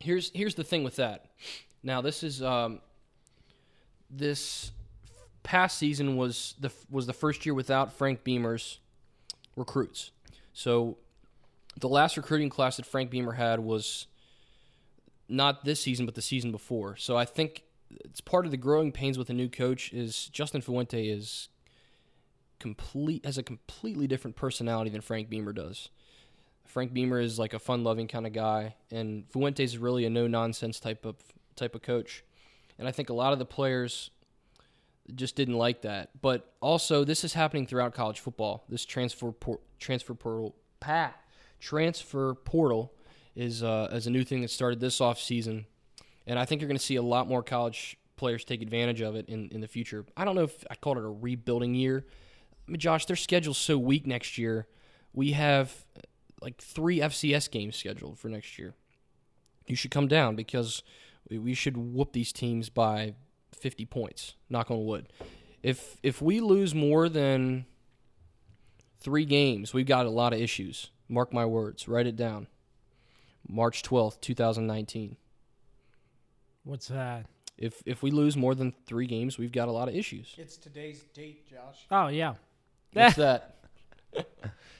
here's here's the thing with that. Now this is um, this past season was the was the first year without Frank Beamer's recruits. So the last recruiting class that Frank Beamer had was not this season, but the season before. So I think it's part of the growing pains with a new coach is Justin Fuente is complete has a completely different personality than Frank Beamer does. Frank Beamer is like a fun-loving kind of guy, and Fuente is really a no-nonsense type of type of coach. And I think a lot of the players just didn't like that. But also, this is happening throughout college football. This transfer transfer portal pa, transfer portal is uh, is a new thing that started this off season, and I think you're going to see a lot more college players take advantage of it in, in the future. I don't know if I called it a rebuilding year. I mean, Josh, their schedule's so weak next year. We have uh, like three FCS games scheduled for next year. You should come down because we, we should whoop these teams by 50 points. Knock on wood. If if we lose more than three games, we've got a lot of issues. Mark my words. Write it down. March 12th, 2019. What's that? If if we lose more than three games, we've got a lot of issues. It's today's date, Josh. Oh yeah. What's that?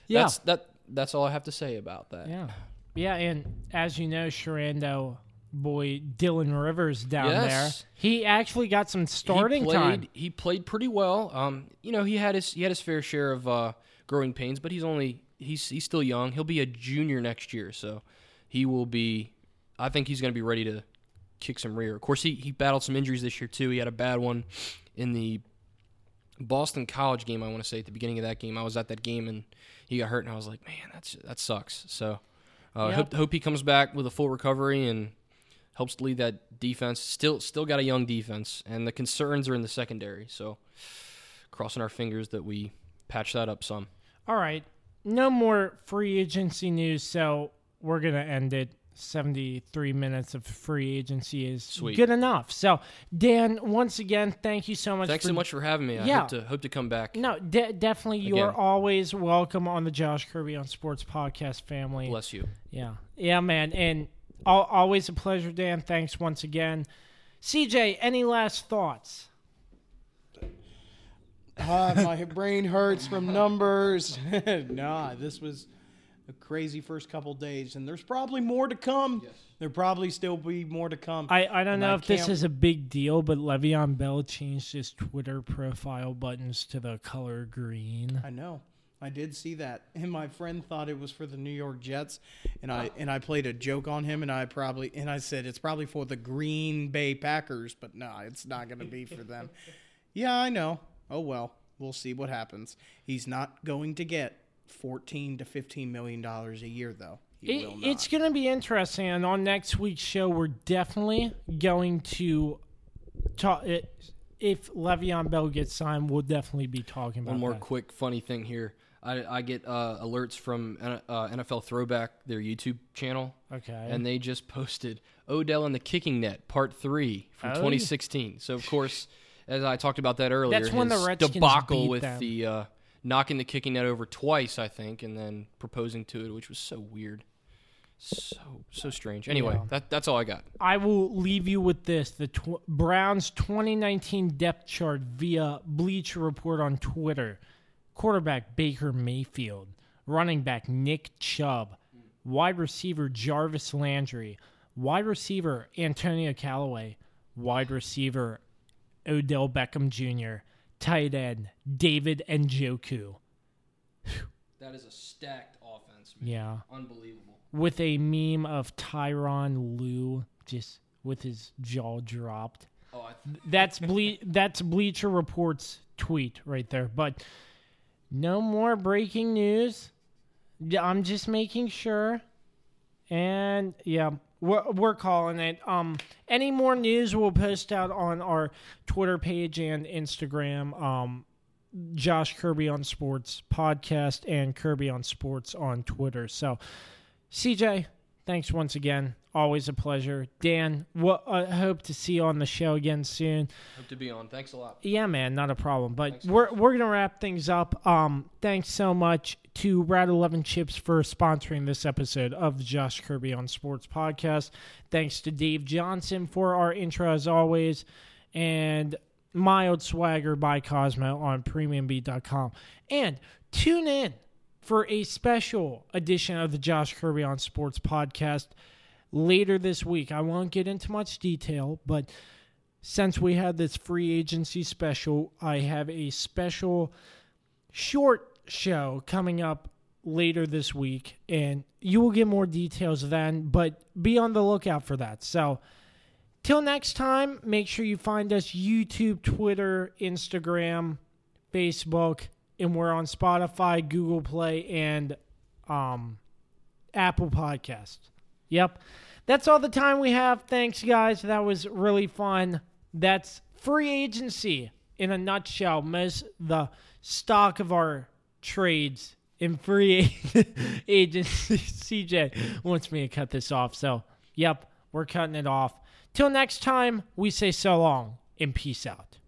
Yeah. That's that. That's all I have to say about that. Yeah. Yeah, and as you know, Sharando boy Dylan Rivers down Yes. there. He actually got some starting he played, time. He played pretty well. Um, you know, he had his he had his fair share of uh, growing pains, but he's only he's he's still young. He'll be a junior next year, so he will be. I think he's going to be ready to kick some rear. Of course, he he battled some injuries this year too. He had a bad one in the Boston College game. I want to say at the beginning of that game, I was at that game and he got hurt, and I was like, man, that's that sucks. So, uh, Yep. hope hope he comes back with a full recovery and helps lead that defense. Still, still got a young defense, and the concerns are in the secondary. So, crossing our fingers that we patch that up some. All right. No more free agency news, so we're going to end it. 73 minutes of free agency is Sweet. good enough. So, Dan, once again, thank you so much. Thanks for, so much for having me. I Yeah. hope to hope to come back. No, de- definitely, you are always welcome on the Josh Kirby on Sports podcast family. Bless you. Yeah, yeah, man, and al- always a pleasure, Dan. Thanks once again. CJ, any last thoughts? Uh, my brain hurts from numbers. nah, this was a crazy first couple days, and there's probably more to come. Yes. There probably still be more to come. I, I don't And know I if this can't- is a big deal, but Le'Veon Bell changed his Twitter profile buttons to the color green. I know. I did see that, and my friend thought it was for the New York Jets, and I and I played a joke on him, and I probably and I said it's probably for the Green Bay Packers, but no, it's not going to be for them. Yeah, I know. Oh well, we'll see what happens. He's not going to get fourteen to fifteen million dollars a year, though. He It, will not. it's going to be interesting, and on next week's show, we're definitely going to talk. It, if Le'Veon Bell gets signed, we'll definitely be talking about One more that. quick funny thing here. I, I get uh, alerts from uh, NFL Throwback, their YouTube channel, Okay. and they just posted Odell and the Kicking Net Part Three from Oh. 2016. So of course, as I talked about that earlier, That's when the Redskins debacle with them. the uh, knocking the kicking net over twice, I think, and then proposing to it, which was so weird, so so strange. Anyway, Yeah. that that's all I got. I will leave you with this: the tw- Browns' 2019 depth chart via Bleacher Report on Twitter. Quarterback Baker Mayfield, running back Nick Chubb, wide receiver Jarvis Landry, wide receiver Antonio Callaway, wide receiver Odell Beckham Jr., tight end David and Njoku. That is a stacked offense. Man. Yeah. unbelievable. with a meme of Tyronn Lue just with his jaw dropped. Oh, I That's ble- that's Bleacher Report's tweet right there. But no more breaking news. I'm just making sure. And yeah, we're, we're calling it. Um, any more news we'll post out on our Twitter page and Instagram. Um, Josh Kirby on Sports podcast and Kirby on Sports on Twitter. So, CJ, thanks once again. Always a pleasure. Dan, what I hope to see you on the show again soon. hope to be on. Thanks a lot. Yeah, man, not a problem. But we're we're gonna wrap things up. Um, thanks so much to Brad Eleven Chips for sponsoring this episode of the Josh Kirby on Sports podcast. Thanks to Dave Johnson for our intro as always, and Mild Swagger by Cosmo on PremiumBeat.com. And tune in for a special edition of the Josh Kirby on Sports podcast later this week. I won't get into much detail, but since we had this free agency special, I have a special short show coming up later this week, and you will get more details then, but be on the lookout for that. So, till next time, make sure you find us YouTube, Twitter, Instagram, Facebook, and we're on Spotify, Google Play, and um, Apple Podcasts. Yep. That's all the time we have. Thanks, guys. That was really fun. That's free agency in a nutshell. Miss the stock of our trades in free agency. CJ wants me to cut this off. So, yep, we're cutting it off. Till next time, we say so long and peace out.